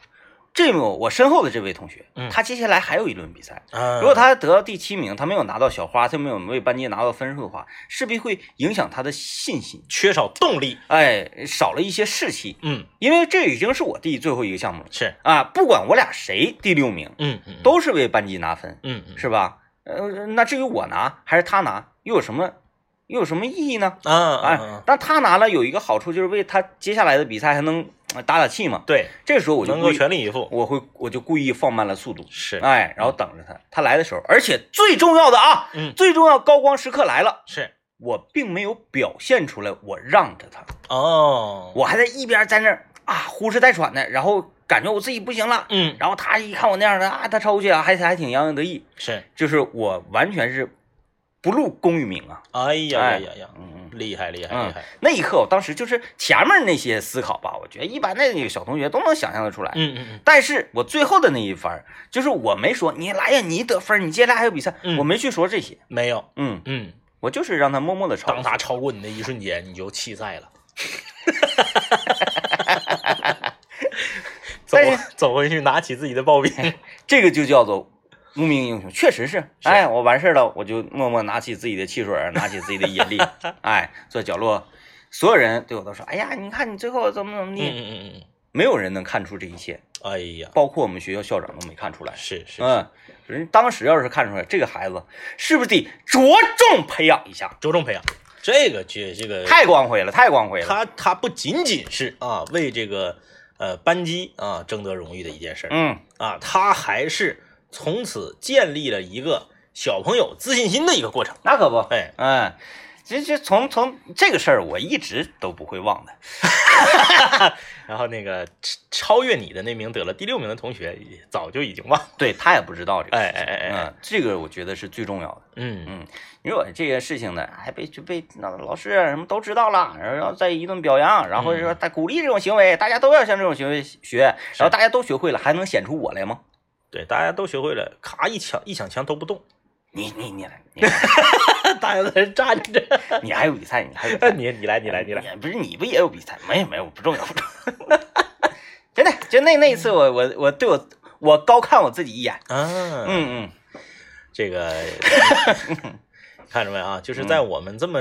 Speaker 1: 这位我身后的这位同学，
Speaker 2: 嗯
Speaker 1: 他接下来还有一轮比赛。
Speaker 2: 嗯，
Speaker 1: 如果他得到第七名，他没有拿到小花，他没有为班级拿到分数的话，势必会影响他的信心，
Speaker 2: 缺少动力，
Speaker 1: 哎，少了一些士气。
Speaker 2: 嗯，
Speaker 1: 因为这已经是我第最后一个项目了
Speaker 2: 是，
Speaker 1: 啊！不管我俩谁第六名，
Speaker 2: 嗯嗯，
Speaker 1: 都是为班级拿分，
Speaker 2: 嗯嗯
Speaker 1: 是吧？呃，那至于我拿还是他拿，又有什么又有什么意义呢？
Speaker 2: 啊啊
Speaker 1: 哎
Speaker 2: 啊，，
Speaker 1: 但他拿了有一个好处，就是为他接下来的比赛还能呃打打气嘛。
Speaker 2: 对，
Speaker 1: 这个时候我就
Speaker 2: 能够，全力以赴，
Speaker 1: 我会我就故意放慢了速度，
Speaker 2: 是，
Speaker 1: 哎，然后等着他，他来的时候，而且最重要的啊，
Speaker 2: 嗯，
Speaker 1: 最重要高光时刻来了，
Speaker 2: 是，
Speaker 1: 我并没有表现出来我让着他，
Speaker 2: 哦，
Speaker 1: 我还在一边在那儿啊呼哧带喘的，然后感觉我自己不行了，
Speaker 2: 嗯，
Speaker 1: 然后他一看我那样的啊，他抽过去啊，还还挺洋洋得意，
Speaker 2: 是，
Speaker 1: 就是我完全是不露功与名啊，
Speaker 2: 哎呀呀
Speaker 1: 哎
Speaker 2: 呀呀，
Speaker 1: 嗯嗯。
Speaker 2: 厉害厉害
Speaker 1: 嗯
Speaker 2: 厉害，
Speaker 1: 那一刻，我当时就是前面那些思考吧，我觉得一般的那个小同学都能想象得出来。
Speaker 2: 嗯嗯嗯，
Speaker 1: 但是我最后的那一分，就是我没说你来呀，你得分，你接下来还有比赛，
Speaker 2: 嗯
Speaker 1: 我没去说这些。
Speaker 2: 没有，
Speaker 1: 嗯，
Speaker 2: 嗯，
Speaker 1: 我就是让他默默的超。
Speaker 2: 当他超过你的一瞬间，你就弃赛了。走
Speaker 1: 但是
Speaker 2: 走回去，拿起自己的刨冰。
Speaker 1: 这个就叫做无名英雄，确实是。哎，我完事儿了，我就默默拿起自己的汽水，拿起自己的眼力，哎，坐角落，所有人对我都说：“哎呀，你看你最后怎么怎么
Speaker 2: 嗯
Speaker 1: 地。
Speaker 2: 嗯嗯嗯，
Speaker 1: 没有人能看出这一切，
Speaker 2: 哎呀，
Speaker 1: 包括我们学校校长都没看出来。
Speaker 2: 是是，
Speaker 1: 嗯，人当时要是看出来，这个孩子是不是得着重培养一下？
Speaker 2: 着重培养这个这这个，
Speaker 1: 太光辉了，太光辉了。
Speaker 2: 他他不仅仅是啊为这个呃班级啊争得荣誉的一件事
Speaker 1: 嗯，
Speaker 2: 啊，他还是从此建立了一个小朋友自信心的一个过程。
Speaker 1: 那可不。
Speaker 2: 哎，
Speaker 1: 嗯，其实从从这个事儿，我一直都不会忘的。
Speaker 2: 然后那个超超越你的那名得了第六名的同学，也早就已经忘了。
Speaker 1: 对他也不知道这个。
Speaker 2: 哎哎哎哎，
Speaker 1: 嗯，这个我觉得是最重要的。
Speaker 2: 嗯
Speaker 1: 嗯，如果这些事情呢，还被就被那老师啊什么都知道了，然后再一顿表扬，然后说他鼓励这种行为，大家都要向这种行为学，然后大家都学会了，还能显出我来吗？
Speaker 2: 对，大家都学会了，咔一抢一抢枪都不动，
Speaker 1: 你你你来，你来
Speaker 2: 大家在这站着。
Speaker 1: 你还有比赛，你还有，
Speaker 2: 你你来你来你来，
Speaker 1: 不是你不也有比赛？没有没有，不重要不重要。真的，就那那一次我，我我对我我高看我自己一眼。
Speaker 2: 嗯，
Speaker 1: 嗯嗯，
Speaker 2: 这个看着没啊？就是在我们这么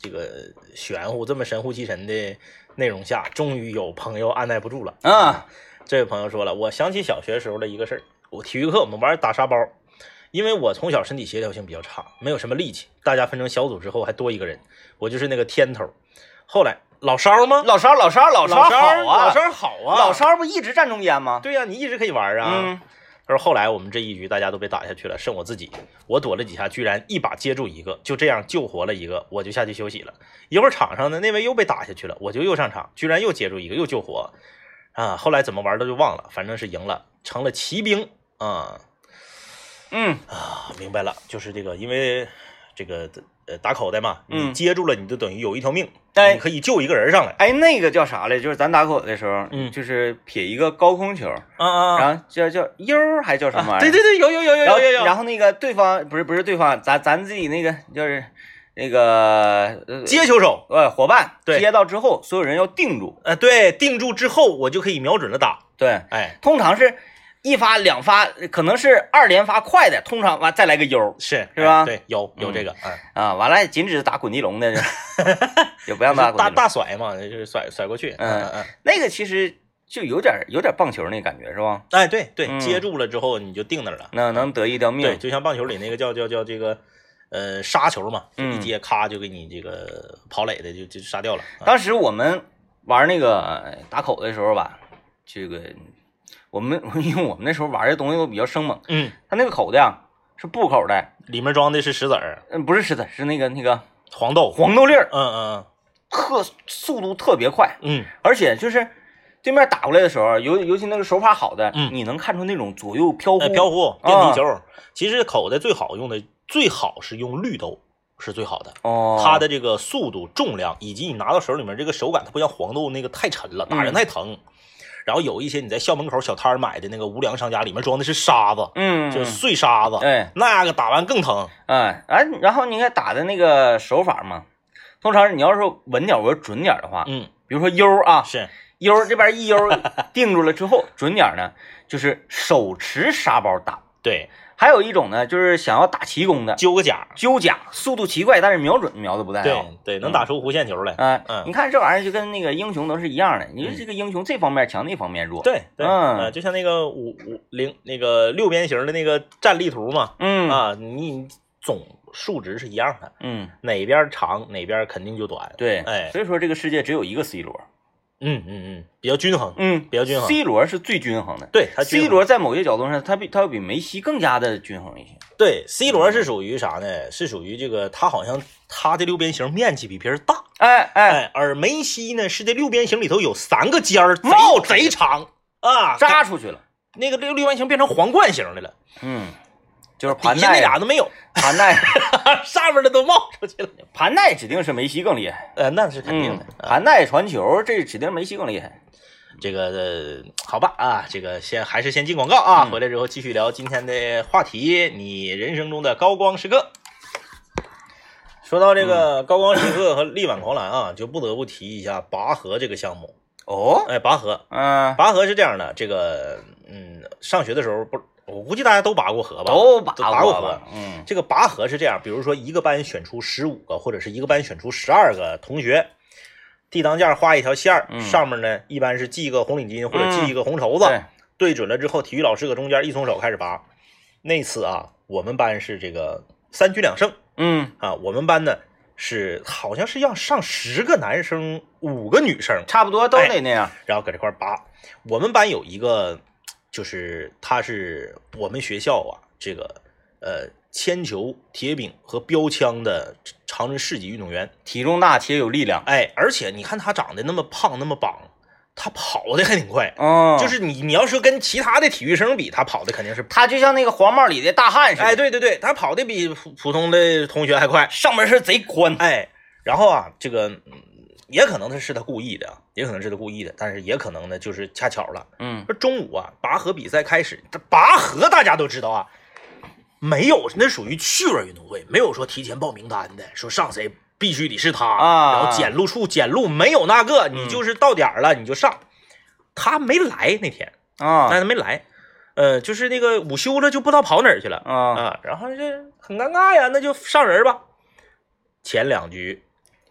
Speaker 2: 这个玄乎、这么神乎其神的内容下，终于有朋友按耐不住了。
Speaker 1: 啊，
Speaker 2: 这位朋友说了，我想起小学时候的一个事儿，我体育课我们玩打沙包，因为我从小身体协调性比较差，没有什么力气，大家分成小组之后还多一个人，我就是那个天头。后来老烧吗？
Speaker 1: 老邵老邵老邵
Speaker 2: 老
Speaker 1: 好啊，
Speaker 2: 老烧好啊，
Speaker 1: 老邵不一直站中间吗？
Speaker 2: 对呀、你一直可以玩啊。
Speaker 1: 嗯，
Speaker 2: 他说后来我们这一局大家都被打下去了，剩我自己，我躲了几下，居然一把接住一个，就这样救活了一个，我就下去休息了。一会儿场上的那位又被打下去了，我就又上场，居然又接住一个，又救活。啊，后来怎么玩的就忘了，反正是赢了，成了骑兵啊
Speaker 1: 嗯
Speaker 2: 啊，明白了，就是这个，因为这个呃打口袋嘛，你
Speaker 1: 嗯
Speaker 2: 接住了，你就等于有一条命，
Speaker 1: 哎
Speaker 2: 你可以救一个人上来。
Speaker 1: 哎，那个叫啥来？就是咱打口的时候，
Speaker 2: 嗯
Speaker 1: 就是撇一个高空球，
Speaker 2: 啊啊
Speaker 1: 然后叫叫悠儿还叫什么玩意儿？
Speaker 2: 对对对，有有有有有有。
Speaker 1: 然后那个对方不是不是对方，咱咱自己那个就是那个呃
Speaker 2: 接球手，
Speaker 1: 呃伙伴
Speaker 2: 对
Speaker 1: 接到之后，所有人要定住。
Speaker 2: 呃，对，定住之后我就可以瞄准了打。
Speaker 1: 对，
Speaker 2: 哎，
Speaker 1: 通常是一发两发，可能是二连发快的，通常完再来个 U，
Speaker 2: 是
Speaker 1: 是吧
Speaker 2: 哎对，有有这个，嗯，
Speaker 1: 啊，完了禁止打滚地龙的，也 不让打
Speaker 2: 大。大甩嘛，就是甩甩过去。
Speaker 1: 嗯
Speaker 2: 嗯嗯，
Speaker 1: 那个其实就有点有点棒球那感觉是吧？
Speaker 2: 哎，对对，
Speaker 1: 嗯
Speaker 2: 接住了之后你就定那儿了。
Speaker 1: 那能得一条
Speaker 2: 对，就像棒球里那个叫叫叫这个呃杀球嘛，就一
Speaker 1: 嗯。
Speaker 2: 接咔就给你这个跑垒的就就杀掉了。啊。
Speaker 1: 当时我们玩那个呃打口的时候吧，这个我们 因为我们那时候玩的东西都比较生猛，
Speaker 2: 嗯，
Speaker 1: 他那个口袋啊是布口的，
Speaker 2: 里面装的是石子儿、
Speaker 1: 嗯，不是石子，是那个那个
Speaker 2: 黄豆。
Speaker 1: 黄豆粒儿，
Speaker 2: 嗯嗯
Speaker 1: 特速度特别快，
Speaker 2: 嗯。
Speaker 1: 而且就是对面打过来的时候，尤尤其那个手法好的，
Speaker 2: 嗯。
Speaker 1: 你能看出那种左右飘
Speaker 2: 嗯，
Speaker 1: 忽，
Speaker 2: 呃，飘忽电
Speaker 1: 啊
Speaker 2: 梯球。其实口袋最好用的，最好是用绿豆是最好的。
Speaker 1: 哦，
Speaker 2: 它的这个速度、重量以及你拿到手里面这个手感，它不像黄豆那个太沉了，打人
Speaker 1: 嗯
Speaker 2: 太疼。然后有一些你在校门口小摊儿买的那个无良商家，里面装的是沙子，
Speaker 1: 嗯，
Speaker 2: 就是碎沙子，
Speaker 1: 哎
Speaker 2: 那个打完更疼。
Speaker 1: 哎哎，然后你看打的那个手法嘛，通常你要是稳点儿或者准点的话，
Speaker 2: 嗯，
Speaker 1: 比如说 U 啊
Speaker 2: 是
Speaker 1: U 这边一 U 定住了之后，准点呢就是手持沙包打。
Speaker 2: 对，
Speaker 1: 还有一种呢，就是想要打奇功的
Speaker 2: 揪个甲，
Speaker 1: 揪甲，速度奇快，但是瞄准瞄的不太
Speaker 2: 对
Speaker 1: 好。
Speaker 2: 对，能打出弧线球来。
Speaker 1: 嗯，
Speaker 2: 嗯
Speaker 1: 你看这玩意儿就跟那个英雄都是一样的，你说这个英雄这方面强，那方面弱。，
Speaker 2: 对对，
Speaker 1: 嗯
Speaker 2: 呃就像那个五五零那个六边形的那个战力图嘛，
Speaker 1: 嗯
Speaker 2: 啊，你总数值是一样的，
Speaker 1: 嗯，
Speaker 2: 哪边长哪边肯定就短。
Speaker 1: 对，
Speaker 2: 哎
Speaker 1: 所以说这个世界只有一个 C 罗。
Speaker 2: 嗯嗯嗯，比较均衡。
Speaker 1: 嗯，
Speaker 2: 比较均衡
Speaker 1: C 罗是最均衡的。
Speaker 2: 对，他
Speaker 1: C 罗在某些角度上，他比他要比梅西更加的均衡一些。
Speaker 2: 对 C 罗是属于啥呢？是属于这个他好像他的六边形面积比别人大，
Speaker 1: 哎哎，
Speaker 2: 哎，而梅西呢是这六边形里头有三个尖儿，贼
Speaker 1: 冒
Speaker 2: 贼长啊，
Speaker 1: 扎出去了。
Speaker 2: 那个六六边形变成皇冠形的了，
Speaker 1: 嗯，就是盘带
Speaker 2: 俩都没有，
Speaker 1: 盘带，
Speaker 2: 上面的都冒出去了。
Speaker 1: 盘带指定是梅西更厉害。
Speaker 2: 呃，那是肯定的。啊
Speaker 1: 盘带传球，这指定梅西更厉害。
Speaker 2: 这个、呃、好吧啊，这个先还是先进广告啊，
Speaker 1: 嗯
Speaker 2: 回来之后继续聊今天的话题，你人生中的高光时刻。说到这个高光时刻和力挽狂澜啊，就不得不提一下拔河这个项目。
Speaker 1: 哦，
Speaker 2: 哎，拔河，
Speaker 1: 嗯，
Speaker 2: 拔河是这样的，这个嗯，上学的时候不，我估计大家都拔过河吧？
Speaker 1: 都拔
Speaker 2: 拔过河。
Speaker 1: 嗯
Speaker 2: 这个拔河是这样，比如说一个班选出十五个，或者是一个班选出十二个同学，地当间画一条线儿，
Speaker 1: 嗯
Speaker 2: 上面呢一般是系一个红领巾或者
Speaker 1: 嗯
Speaker 2: 系一个红绸子，
Speaker 1: 对，
Speaker 2: 对准了之后，体育老师搁中间一松手开始拔。那次啊，我们班是这个三局两胜
Speaker 1: 嗯，
Speaker 2: 啊，我们班呢是好像是要上十个男生，五个女生，
Speaker 1: 差不多都得那样。
Speaker 2: 然后搁这块拔。我们班有一个，就是他是我们学校啊，这个呃铅球、铁饼和标枪的常人市级运动员。
Speaker 1: 体重大且有力量。
Speaker 2: 哎，而且你看他长得那么胖那么膀，他跑的还挺快。
Speaker 1: 嗯，
Speaker 2: 就是你你要说跟其他的体育生比，他跑的肯定是，
Speaker 1: 他就像那个黄帽里的大汉似的。
Speaker 2: 哎，，对对对，他跑的比普普通的同学还快。
Speaker 1: 上半身贼宽。
Speaker 2: 哎，然后啊，这个嗯也可能他是他故意的，也可能是他故意的，但是也可能呢就是恰巧了。
Speaker 1: 嗯
Speaker 2: 说中午啊，拔河比赛开始，这拔河大家都知道啊，没有那属于趣味运动会，没有说提前报名单的，说上谁必须得是他，
Speaker 1: 啊
Speaker 2: 然后检录处检录没有那个，你
Speaker 1: 嗯
Speaker 2: 就是到点儿了你就上。他没来那天，
Speaker 1: 啊
Speaker 2: 但他没来，呃，就是那个午休了就不知道跑哪儿去了
Speaker 1: 啊
Speaker 2: 啊，然后就很尴尬呀，那就上人吧。前两局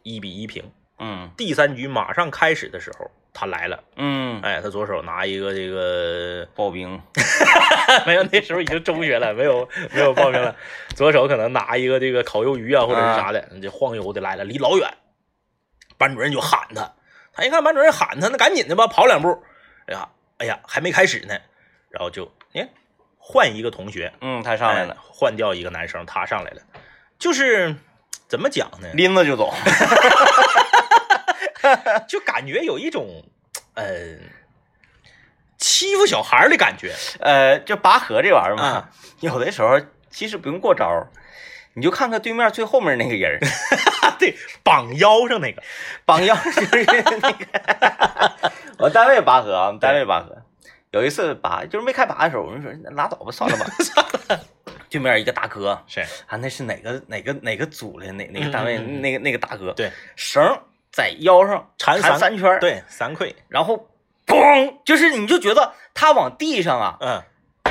Speaker 2: 一比一平，
Speaker 1: 嗯。
Speaker 2: 第三局马上开始的时候他来了，
Speaker 1: 嗯，
Speaker 2: 哎，他左手拿一个这个
Speaker 1: 刨冰。
Speaker 2: 没有，那时候已经中学了，没有没有刨冰了。左手可能拿一个这个烤鱿鱼啊，或者是啥的，这晃悠的来了，离老远，班主任就喊他，他一看班主任喊他，那赶紧的吧，跑两步，哎呀，哎呀，还没开始呢，然后就哎换一个同学，
Speaker 1: 嗯，他上来
Speaker 2: 哎
Speaker 1: 了，
Speaker 2: 换掉一个男生，他上来了，就是怎么讲呢？
Speaker 1: 拎着就走。
Speaker 2: 就感觉有一种呃欺负小孩儿的感觉，
Speaker 1: 呃，就拔河这玩意儿嘛
Speaker 2: 啊，
Speaker 1: 有的时候其实不用过招，你就看看对面最后面那个人儿，
Speaker 2: 对，绑腰上那个，
Speaker 1: 绑腰就是那个。我单位拔河啊，我们单位拔河，有一次拔就是没开拔的时候，我们说拉倒吧，算了吧。对面一个大哥
Speaker 2: 是
Speaker 1: 啊，那是哪个哪个哪个组的哪哪个单位
Speaker 2: 嗯嗯嗯。
Speaker 1: 那个那个大哥，
Speaker 2: 对，
Speaker 1: 绳儿在腰上
Speaker 2: 缠三
Speaker 1: 三圈，，
Speaker 2: 对三溃，
Speaker 1: 然后咣，就是你就觉得他往地上啊，
Speaker 2: 嗯，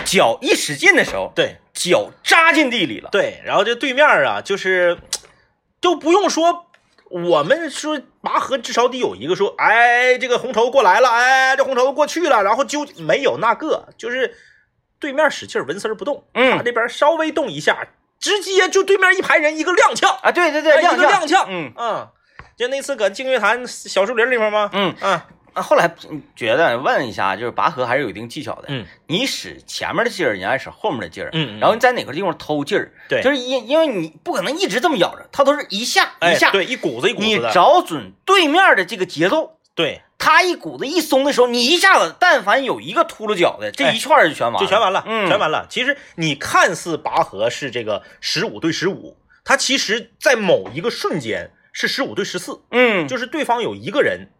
Speaker 1: 脚一使劲的时候，
Speaker 2: 对。
Speaker 1: 脚扎进地里了。
Speaker 2: 对，然后这对面啊，就是就不用说。我们说拔河至少得有一个说，哎，这个红绸过来了，哎，这红绸过去了，然后就没有那个，就是对面使劲纹丝儿不动，
Speaker 1: 嗯。
Speaker 2: 他这边稍微动一下，直接就对面一排人一个踉跄，
Speaker 1: 啊，对对
Speaker 2: 哎
Speaker 1: 对，踉
Speaker 2: 一个踉跄，
Speaker 1: 嗯。
Speaker 2: 嗯，就那次搁净月潭小树林里面吗？
Speaker 1: 嗯。
Speaker 2: 嗯
Speaker 1: 啊，后来嗯觉得问一下，就是拔河还是有一定技巧的。
Speaker 2: 嗯，
Speaker 1: 你使前面的劲儿，你爱使后面的劲儿。
Speaker 2: 嗯嗯
Speaker 1: 然后你在哪个地方偷劲儿？
Speaker 2: 对
Speaker 1: 就是因因为你不可能一直这么咬着，它都是一下
Speaker 2: 哎，
Speaker 1: 一下。
Speaker 2: 对，一股子一股
Speaker 1: 你
Speaker 2: 子的，
Speaker 1: 找准对面的这个节奏，
Speaker 2: 对，
Speaker 1: 他一股子一松的时候，你一下子但凡有一个秃噜脚的，这
Speaker 2: 哎
Speaker 1: 一串儿就全完了，
Speaker 2: 就全完了，
Speaker 1: 嗯，
Speaker 2: 全完了。其实你看似拔河是这个十五对十五，它其实在某一个瞬间是十五对十四，
Speaker 1: 嗯，
Speaker 2: 就是对方有一个人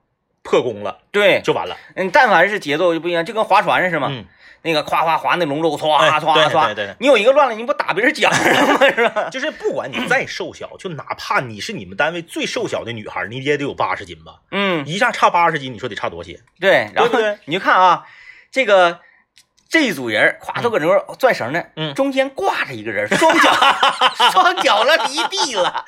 Speaker 2: 破功了，
Speaker 1: 对，
Speaker 2: 就完了。
Speaker 1: 嗯，但凡是节奏就不一样，就跟划船似的嘛，
Speaker 2: 嗯，
Speaker 1: 那个夸夸划那龙舟，唰
Speaker 2: 唰
Speaker 1: 唰
Speaker 2: 对对，对对，
Speaker 1: 你有一个乱了，你不打别人脚上吗？是吧？
Speaker 2: 就是不管你再瘦小，就哪怕你是你们单位最瘦小的女孩，你也得有八十斤吧？
Speaker 1: 嗯，
Speaker 2: 一下差八十斤，你说得差多些？
Speaker 1: 对，然后
Speaker 2: 对
Speaker 1: 你就看啊，这个这一组人，咵都搁那拽绳呢，
Speaker 2: 嗯
Speaker 1: 中间挂着一个人，双脚 双脚了离地了，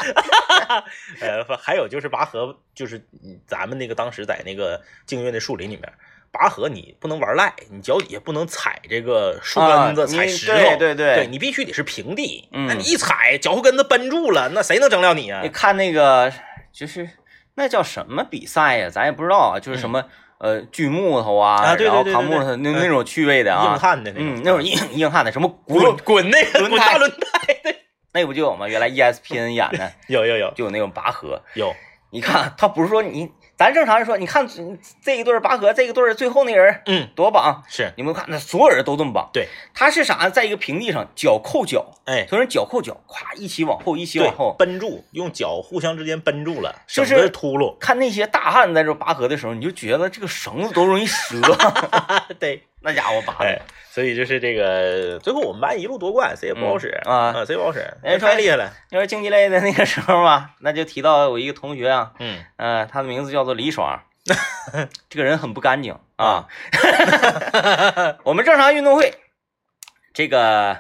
Speaker 2: 呃，还有就是拔河，就是嗯咱们那个当时在那个静月的树林里面拔河，你不能玩赖，你脚底下不能踩这个树根子、
Speaker 1: 啊
Speaker 2: 踩石头，
Speaker 1: 对对对
Speaker 2: 对你必须得是平地。
Speaker 1: 嗯
Speaker 2: 那你一踩，脚后跟子绷住了，那谁能整了你啊
Speaker 1: 你？看那个就是那叫什么比赛呀？咱也不知道啊，就是什么。呃，锯木头啊，
Speaker 2: 嗯啊对对
Speaker 1: 然后扛木头那
Speaker 2: 嗯
Speaker 1: 那种趣味的啊，
Speaker 2: 硬汉的那种，
Speaker 1: 嗯，那种硬硬汉的，什么
Speaker 2: 滚，滚那个滚大轮胎的，
Speaker 1: 那不就有吗？原来 E ESPN 演的
Speaker 2: 有有有。
Speaker 1: 就有那种拔河，
Speaker 2: 有，
Speaker 1: 你看他不是说你，咱正常人说，你看这一对儿拔河，这一对儿最后那人
Speaker 2: 嗯，
Speaker 1: 多绑，
Speaker 2: 是
Speaker 1: 你们看那所有人都这么绑，
Speaker 2: 对，
Speaker 1: 他是啥？在一个平地上，脚扣脚，
Speaker 2: 哎，
Speaker 1: 所有人脚扣脚，咵一起往后，一起往后。
Speaker 2: 奔住，用脚互相之间奔住了，
Speaker 1: 就是
Speaker 2: 秃噜。
Speaker 1: 看那些大汉在这拔河的时候，你就觉得这个绳子都容易折，
Speaker 2: 对，
Speaker 1: 那家伙拔
Speaker 2: 哎
Speaker 1: 的。，
Speaker 2: 所以就是这个，最后我们班一路夺冠，谁也不好使
Speaker 1: 嗯啊
Speaker 2: 谁也不好使，
Speaker 1: 哎
Speaker 2: 太厉害了。
Speaker 1: 你说竞技类的那个时候吧，那就提到我一个同学啊，
Speaker 2: 嗯
Speaker 1: 呃，他的名字叫做李爽，这个人很不干净啊。我们正常运动会，这个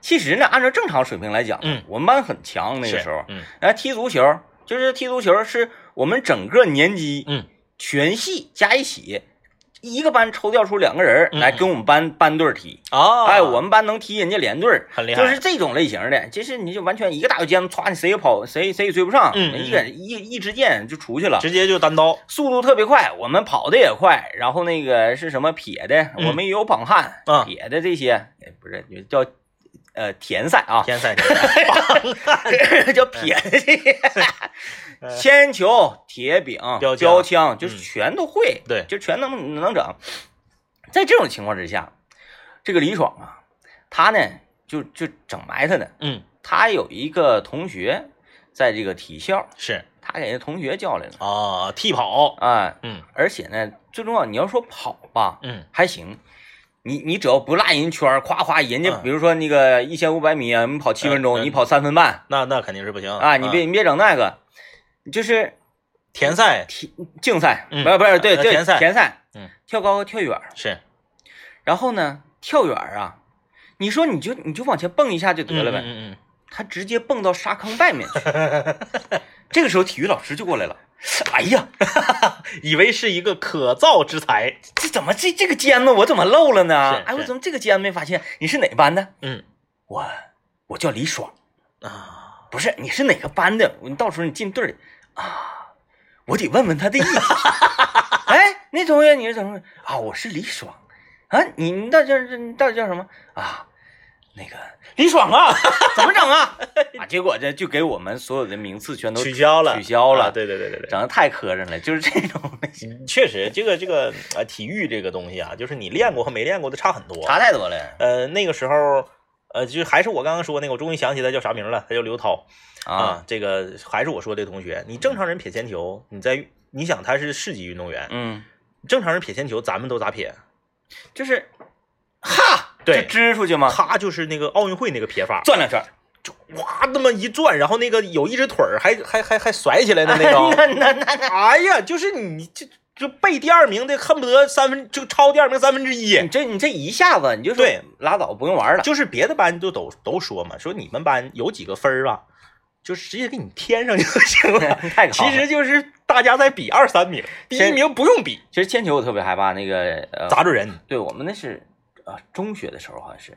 Speaker 1: 其实呢，按照正常水平来讲，
Speaker 2: 嗯，
Speaker 1: 我们班很强那个时候。
Speaker 2: 嗯
Speaker 1: 哎，踢足球就是踢足球，是我们整个年级，
Speaker 2: 嗯，
Speaker 1: 全系加一起，一个班抽调出两个人
Speaker 2: 嗯。
Speaker 1: 来跟我们班班队踢。
Speaker 2: 啊，
Speaker 1: 哎，我们班能踢人家连队，
Speaker 2: 很厉害，
Speaker 1: 就是这种类型的，就是你就完全一个大脚尖子，歘，你谁也跑谁谁也追不上，一个一一支箭就出去了，
Speaker 2: 直接就单刀。
Speaker 1: 速度特别快，我们跑的也快，然后那个是什么撇的，
Speaker 2: 嗯。
Speaker 1: 我们也有绑汉，
Speaker 2: 啊。
Speaker 1: 撇的这些哎不是叫呃田赛啊，
Speaker 2: 田赛
Speaker 1: 叫撇的这些，
Speaker 2: 嗯
Speaker 1: 铅球、铁饼、
Speaker 2: 标枪，
Speaker 1: 就是
Speaker 2: 嗯。
Speaker 1: 全都会，
Speaker 2: 对。
Speaker 1: 就全能能整。在这种情况之下，这个李爽啊，他呢就就整埋汰的，
Speaker 2: 嗯，
Speaker 1: 他有一个同学在这个体校，
Speaker 2: 是。
Speaker 1: 他给那同学叫来了
Speaker 2: 啊，替跑，
Speaker 1: 啊，
Speaker 2: 嗯。
Speaker 1: 而且呢，最重要，你要说跑吧，
Speaker 2: 嗯。
Speaker 1: 还行。你你只要不落人圈儿，夸夸人家，
Speaker 2: 嗯。
Speaker 1: 比如说那个一千五百米啊，你跑七分钟，你跑三分半
Speaker 2: 那那肯定是不行
Speaker 1: 啊，你别你别整那个，就是
Speaker 2: 田赛
Speaker 1: 田竞赛，
Speaker 2: 嗯
Speaker 1: 不是不是对对
Speaker 2: 呃田赛
Speaker 1: 田赛，
Speaker 2: 嗯，
Speaker 1: 跳高和跳远，
Speaker 2: 是。
Speaker 1: 然后呢跳远啊，你说你就你就往前蹦一下就得了呗，
Speaker 2: 嗯嗯。
Speaker 1: 他直接蹦到沙坑外面去，这个时候体育老师就过来了，哎呀，
Speaker 2: 嗯，以为是一个可造之材，
Speaker 1: 这怎么这这个尖子我怎么漏了呢？哎，我怎么这个尖子没发现？你是哪班的？
Speaker 2: 嗯
Speaker 1: 我我叫李爽，
Speaker 2: 啊，
Speaker 1: 不是你是哪个班的？你到时候你进队儿里啊，我得问问他的意思。哎，那同学你是怎么啊？我是李爽啊，你你到底叫你到底叫什么啊？那个李爽啊，怎么整啊？啊，结果这就给我们所有的名次全都
Speaker 2: 取消了，
Speaker 1: 取消了
Speaker 2: 啊对对对对对。
Speaker 1: 整的太磕碜了，就是这种类型
Speaker 2: 确实，这个这个呃，体育这个东西啊，就是你练过和没练过的差很多。
Speaker 1: 差太多了
Speaker 2: 呃，那个时候，呃，就还是我刚刚说那个，我终于想起他叫啥名了，他叫刘涛
Speaker 1: 啊！
Speaker 2: 啊。这个还是我说的同学，你正常人撇铅球，你在你想他是市级运动员，
Speaker 1: 嗯，
Speaker 2: 正常人撇铅球，咱们都咋撇？
Speaker 1: 就是哈，
Speaker 2: 对
Speaker 1: 就支出去嘛？
Speaker 2: 他就是那个奥运会那个撇法，
Speaker 1: 转两圈就，
Speaker 2: 哇，那么一转，然后那个有一只腿儿还还还还甩起来的那种，
Speaker 1: 那那那那，
Speaker 2: 哎呀，就是你这就背第二名的恨不得三分就超第二名三分之一
Speaker 1: 你。这你这一下子你就说
Speaker 2: 对
Speaker 1: 拉倒，不用玩了。
Speaker 2: 就是别的班就都都说嘛，说你们班有几个分儿吧，就直接给你添上就行了。
Speaker 1: 太搞
Speaker 2: 其实就是大家在比二三名，第一名不用比，
Speaker 1: 其实铅球我特别害怕那个呃，
Speaker 2: 砸着人。
Speaker 1: 对我们那是啊、中学的时候好像是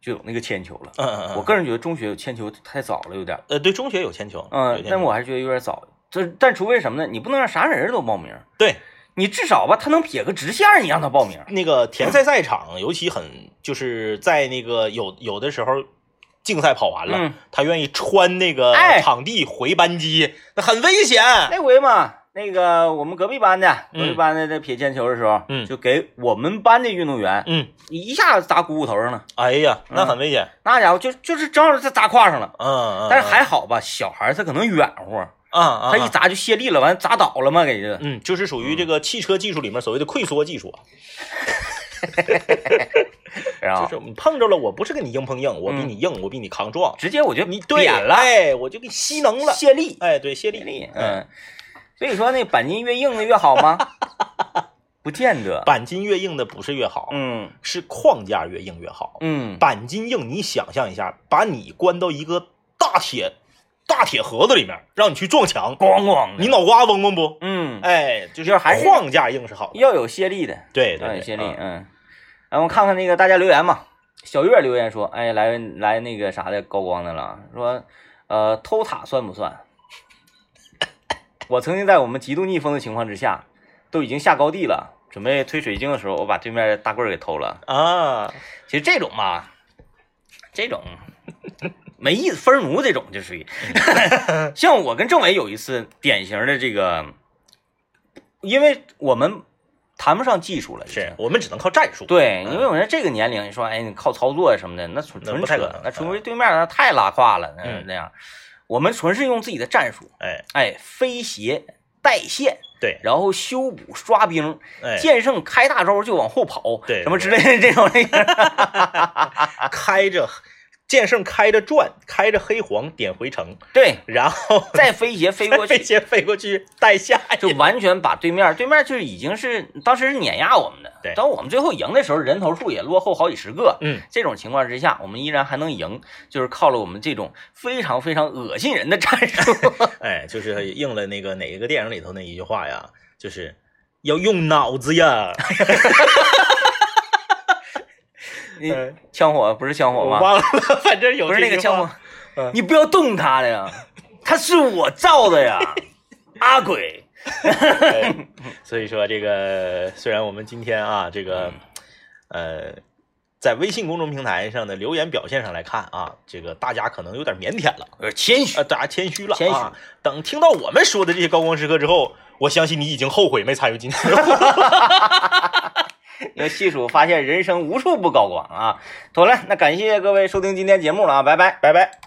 Speaker 1: 就有那个铅球了。
Speaker 2: 嗯嗯嗯，
Speaker 1: 我个人觉得中学有铅球太早了，有点。
Speaker 2: 呃对中学有铅球，
Speaker 1: 嗯，但我还是觉得有点早。这但除非什么呢？你不能让啥人都报名，
Speaker 2: 对
Speaker 1: 你至少吧，他能撇个直线，你让他报名。
Speaker 2: 那个田赛赛场，尤其很就是在那个有有的时候。竞赛跑完了，
Speaker 1: 嗯
Speaker 2: 他愿意穿那个
Speaker 1: 哎
Speaker 2: 场地回班级，那很危险。
Speaker 1: 那回嘛，那个我们隔壁班的，隔壁
Speaker 2: 嗯
Speaker 1: 班的在撇铅球的时候，
Speaker 2: 嗯。
Speaker 1: 就给我们班的运动员
Speaker 2: 嗯，
Speaker 1: 一下子砸股骨头上了，
Speaker 2: 哎呀，那很危险。
Speaker 1: 那家伙就就是正好他砸胯上了。
Speaker 2: 嗯嗯，
Speaker 1: 但是还好吧，小孩他可能远乎，
Speaker 2: 啊啊，啊。
Speaker 1: 它一砸就卸力了，完了砸倒了嘛，给这。
Speaker 2: 嗯，就是属于这个汽车技术里面所谓的溃缩技术啊，
Speaker 1: 然后。
Speaker 2: 就是你碰着了，我不是跟你硬碰硬，我比
Speaker 1: 嗯。
Speaker 2: 你硬，我比你抗撞，
Speaker 1: 直接我就
Speaker 2: 你对
Speaker 1: 扁了，
Speaker 2: 哎，我就给吸能了，
Speaker 1: 卸力，
Speaker 2: 哎，对，泄力，
Speaker 1: 嗯。所以说那钣金越硬的越好吗？不见得。
Speaker 2: 钣金越硬的不是越好，
Speaker 1: 嗯
Speaker 2: 是框架越硬越好。
Speaker 1: 嗯，
Speaker 2: 钣金硬，你想象一下，把你关到一个大铁大铁盒子里面，让你去撞墙，
Speaker 1: 咣咣，
Speaker 2: 你脑瓜嗡嗡不？
Speaker 1: 嗯
Speaker 2: 哎，就
Speaker 1: 就是还是
Speaker 2: 框架硬是好的，
Speaker 1: 要有泄力的，
Speaker 2: 对
Speaker 1: 要有卸力，
Speaker 2: 嗯
Speaker 1: 嗯。然后看看那个大家留言嘛，小月留言说，哎，来来那个啥的高光的了，说呃偷塔算不算？我曾经在我们极度逆风的情况之下，都已经下高地了，准备推水晶的时候，我把对面大棍儿给偷了。
Speaker 2: 啊，
Speaker 1: 其实这种吧，这种 没意思，分儿奴这种就属于，像我跟政委有一次典型的这个，因为我们谈不上技术了，
Speaker 2: 是我们只能靠战术。
Speaker 1: 对，
Speaker 2: 嗯
Speaker 1: 因为我说这个年龄，你说哎，你靠操作什么的，那纯纯扯那除非对面那太拉胯了，那
Speaker 2: 嗯
Speaker 1: 那样，我们纯是用自己的战术，
Speaker 2: 哎，
Speaker 1: 哎，飞鞋带线，
Speaker 2: 对，
Speaker 1: 然后修补刷兵，
Speaker 2: 哎，
Speaker 1: 剑圣开大招就往后跑，
Speaker 2: 对
Speaker 1: 什么之类的这种那个，
Speaker 2: 开着剑圣开着转，开着黑黄点回城，
Speaker 1: 对，
Speaker 2: 然后
Speaker 1: 再飞鞋飞过
Speaker 2: 飞
Speaker 1: 去，
Speaker 2: 先飞过去带下
Speaker 1: 就完全把对面，对面就是已经是当时是碾压我们的，
Speaker 2: 对。
Speaker 1: 当我们最后赢的时候，人头数也落后好几十个，
Speaker 2: 嗯，
Speaker 1: 这种情况之下，我们依然还能赢，就是靠了我们这种非常非常恶心人的战术。
Speaker 2: 哎，就是应了那个哪一个电影里头那一句话呀，就是要用脑子呀。
Speaker 1: 你
Speaker 2: 嗯
Speaker 1: 枪火不是枪火吗？
Speaker 2: 我忘了，反正有
Speaker 1: 不是那个枪火，
Speaker 2: 嗯。
Speaker 1: 你不要动他的呀，他是我造的呀，阿鬼。
Speaker 2: 哎所以说这个虽然我们今天啊这个
Speaker 1: 嗯。
Speaker 2: 呃在微信公众平台上的留言表现上来看啊，这个大家可能有点腼腆了，
Speaker 1: 有点谦虚。
Speaker 2: 呃，，大家谦虚了，
Speaker 1: 谦虚。
Speaker 2: 啊。等听到我们说的这些高光时刻之后，我相信你已经后悔没参与今天的活动。
Speaker 1: 因为细数发现人生无处不高光啊。妥了，那感谢各位收听今天节目了啊，拜拜。
Speaker 2: 拜拜。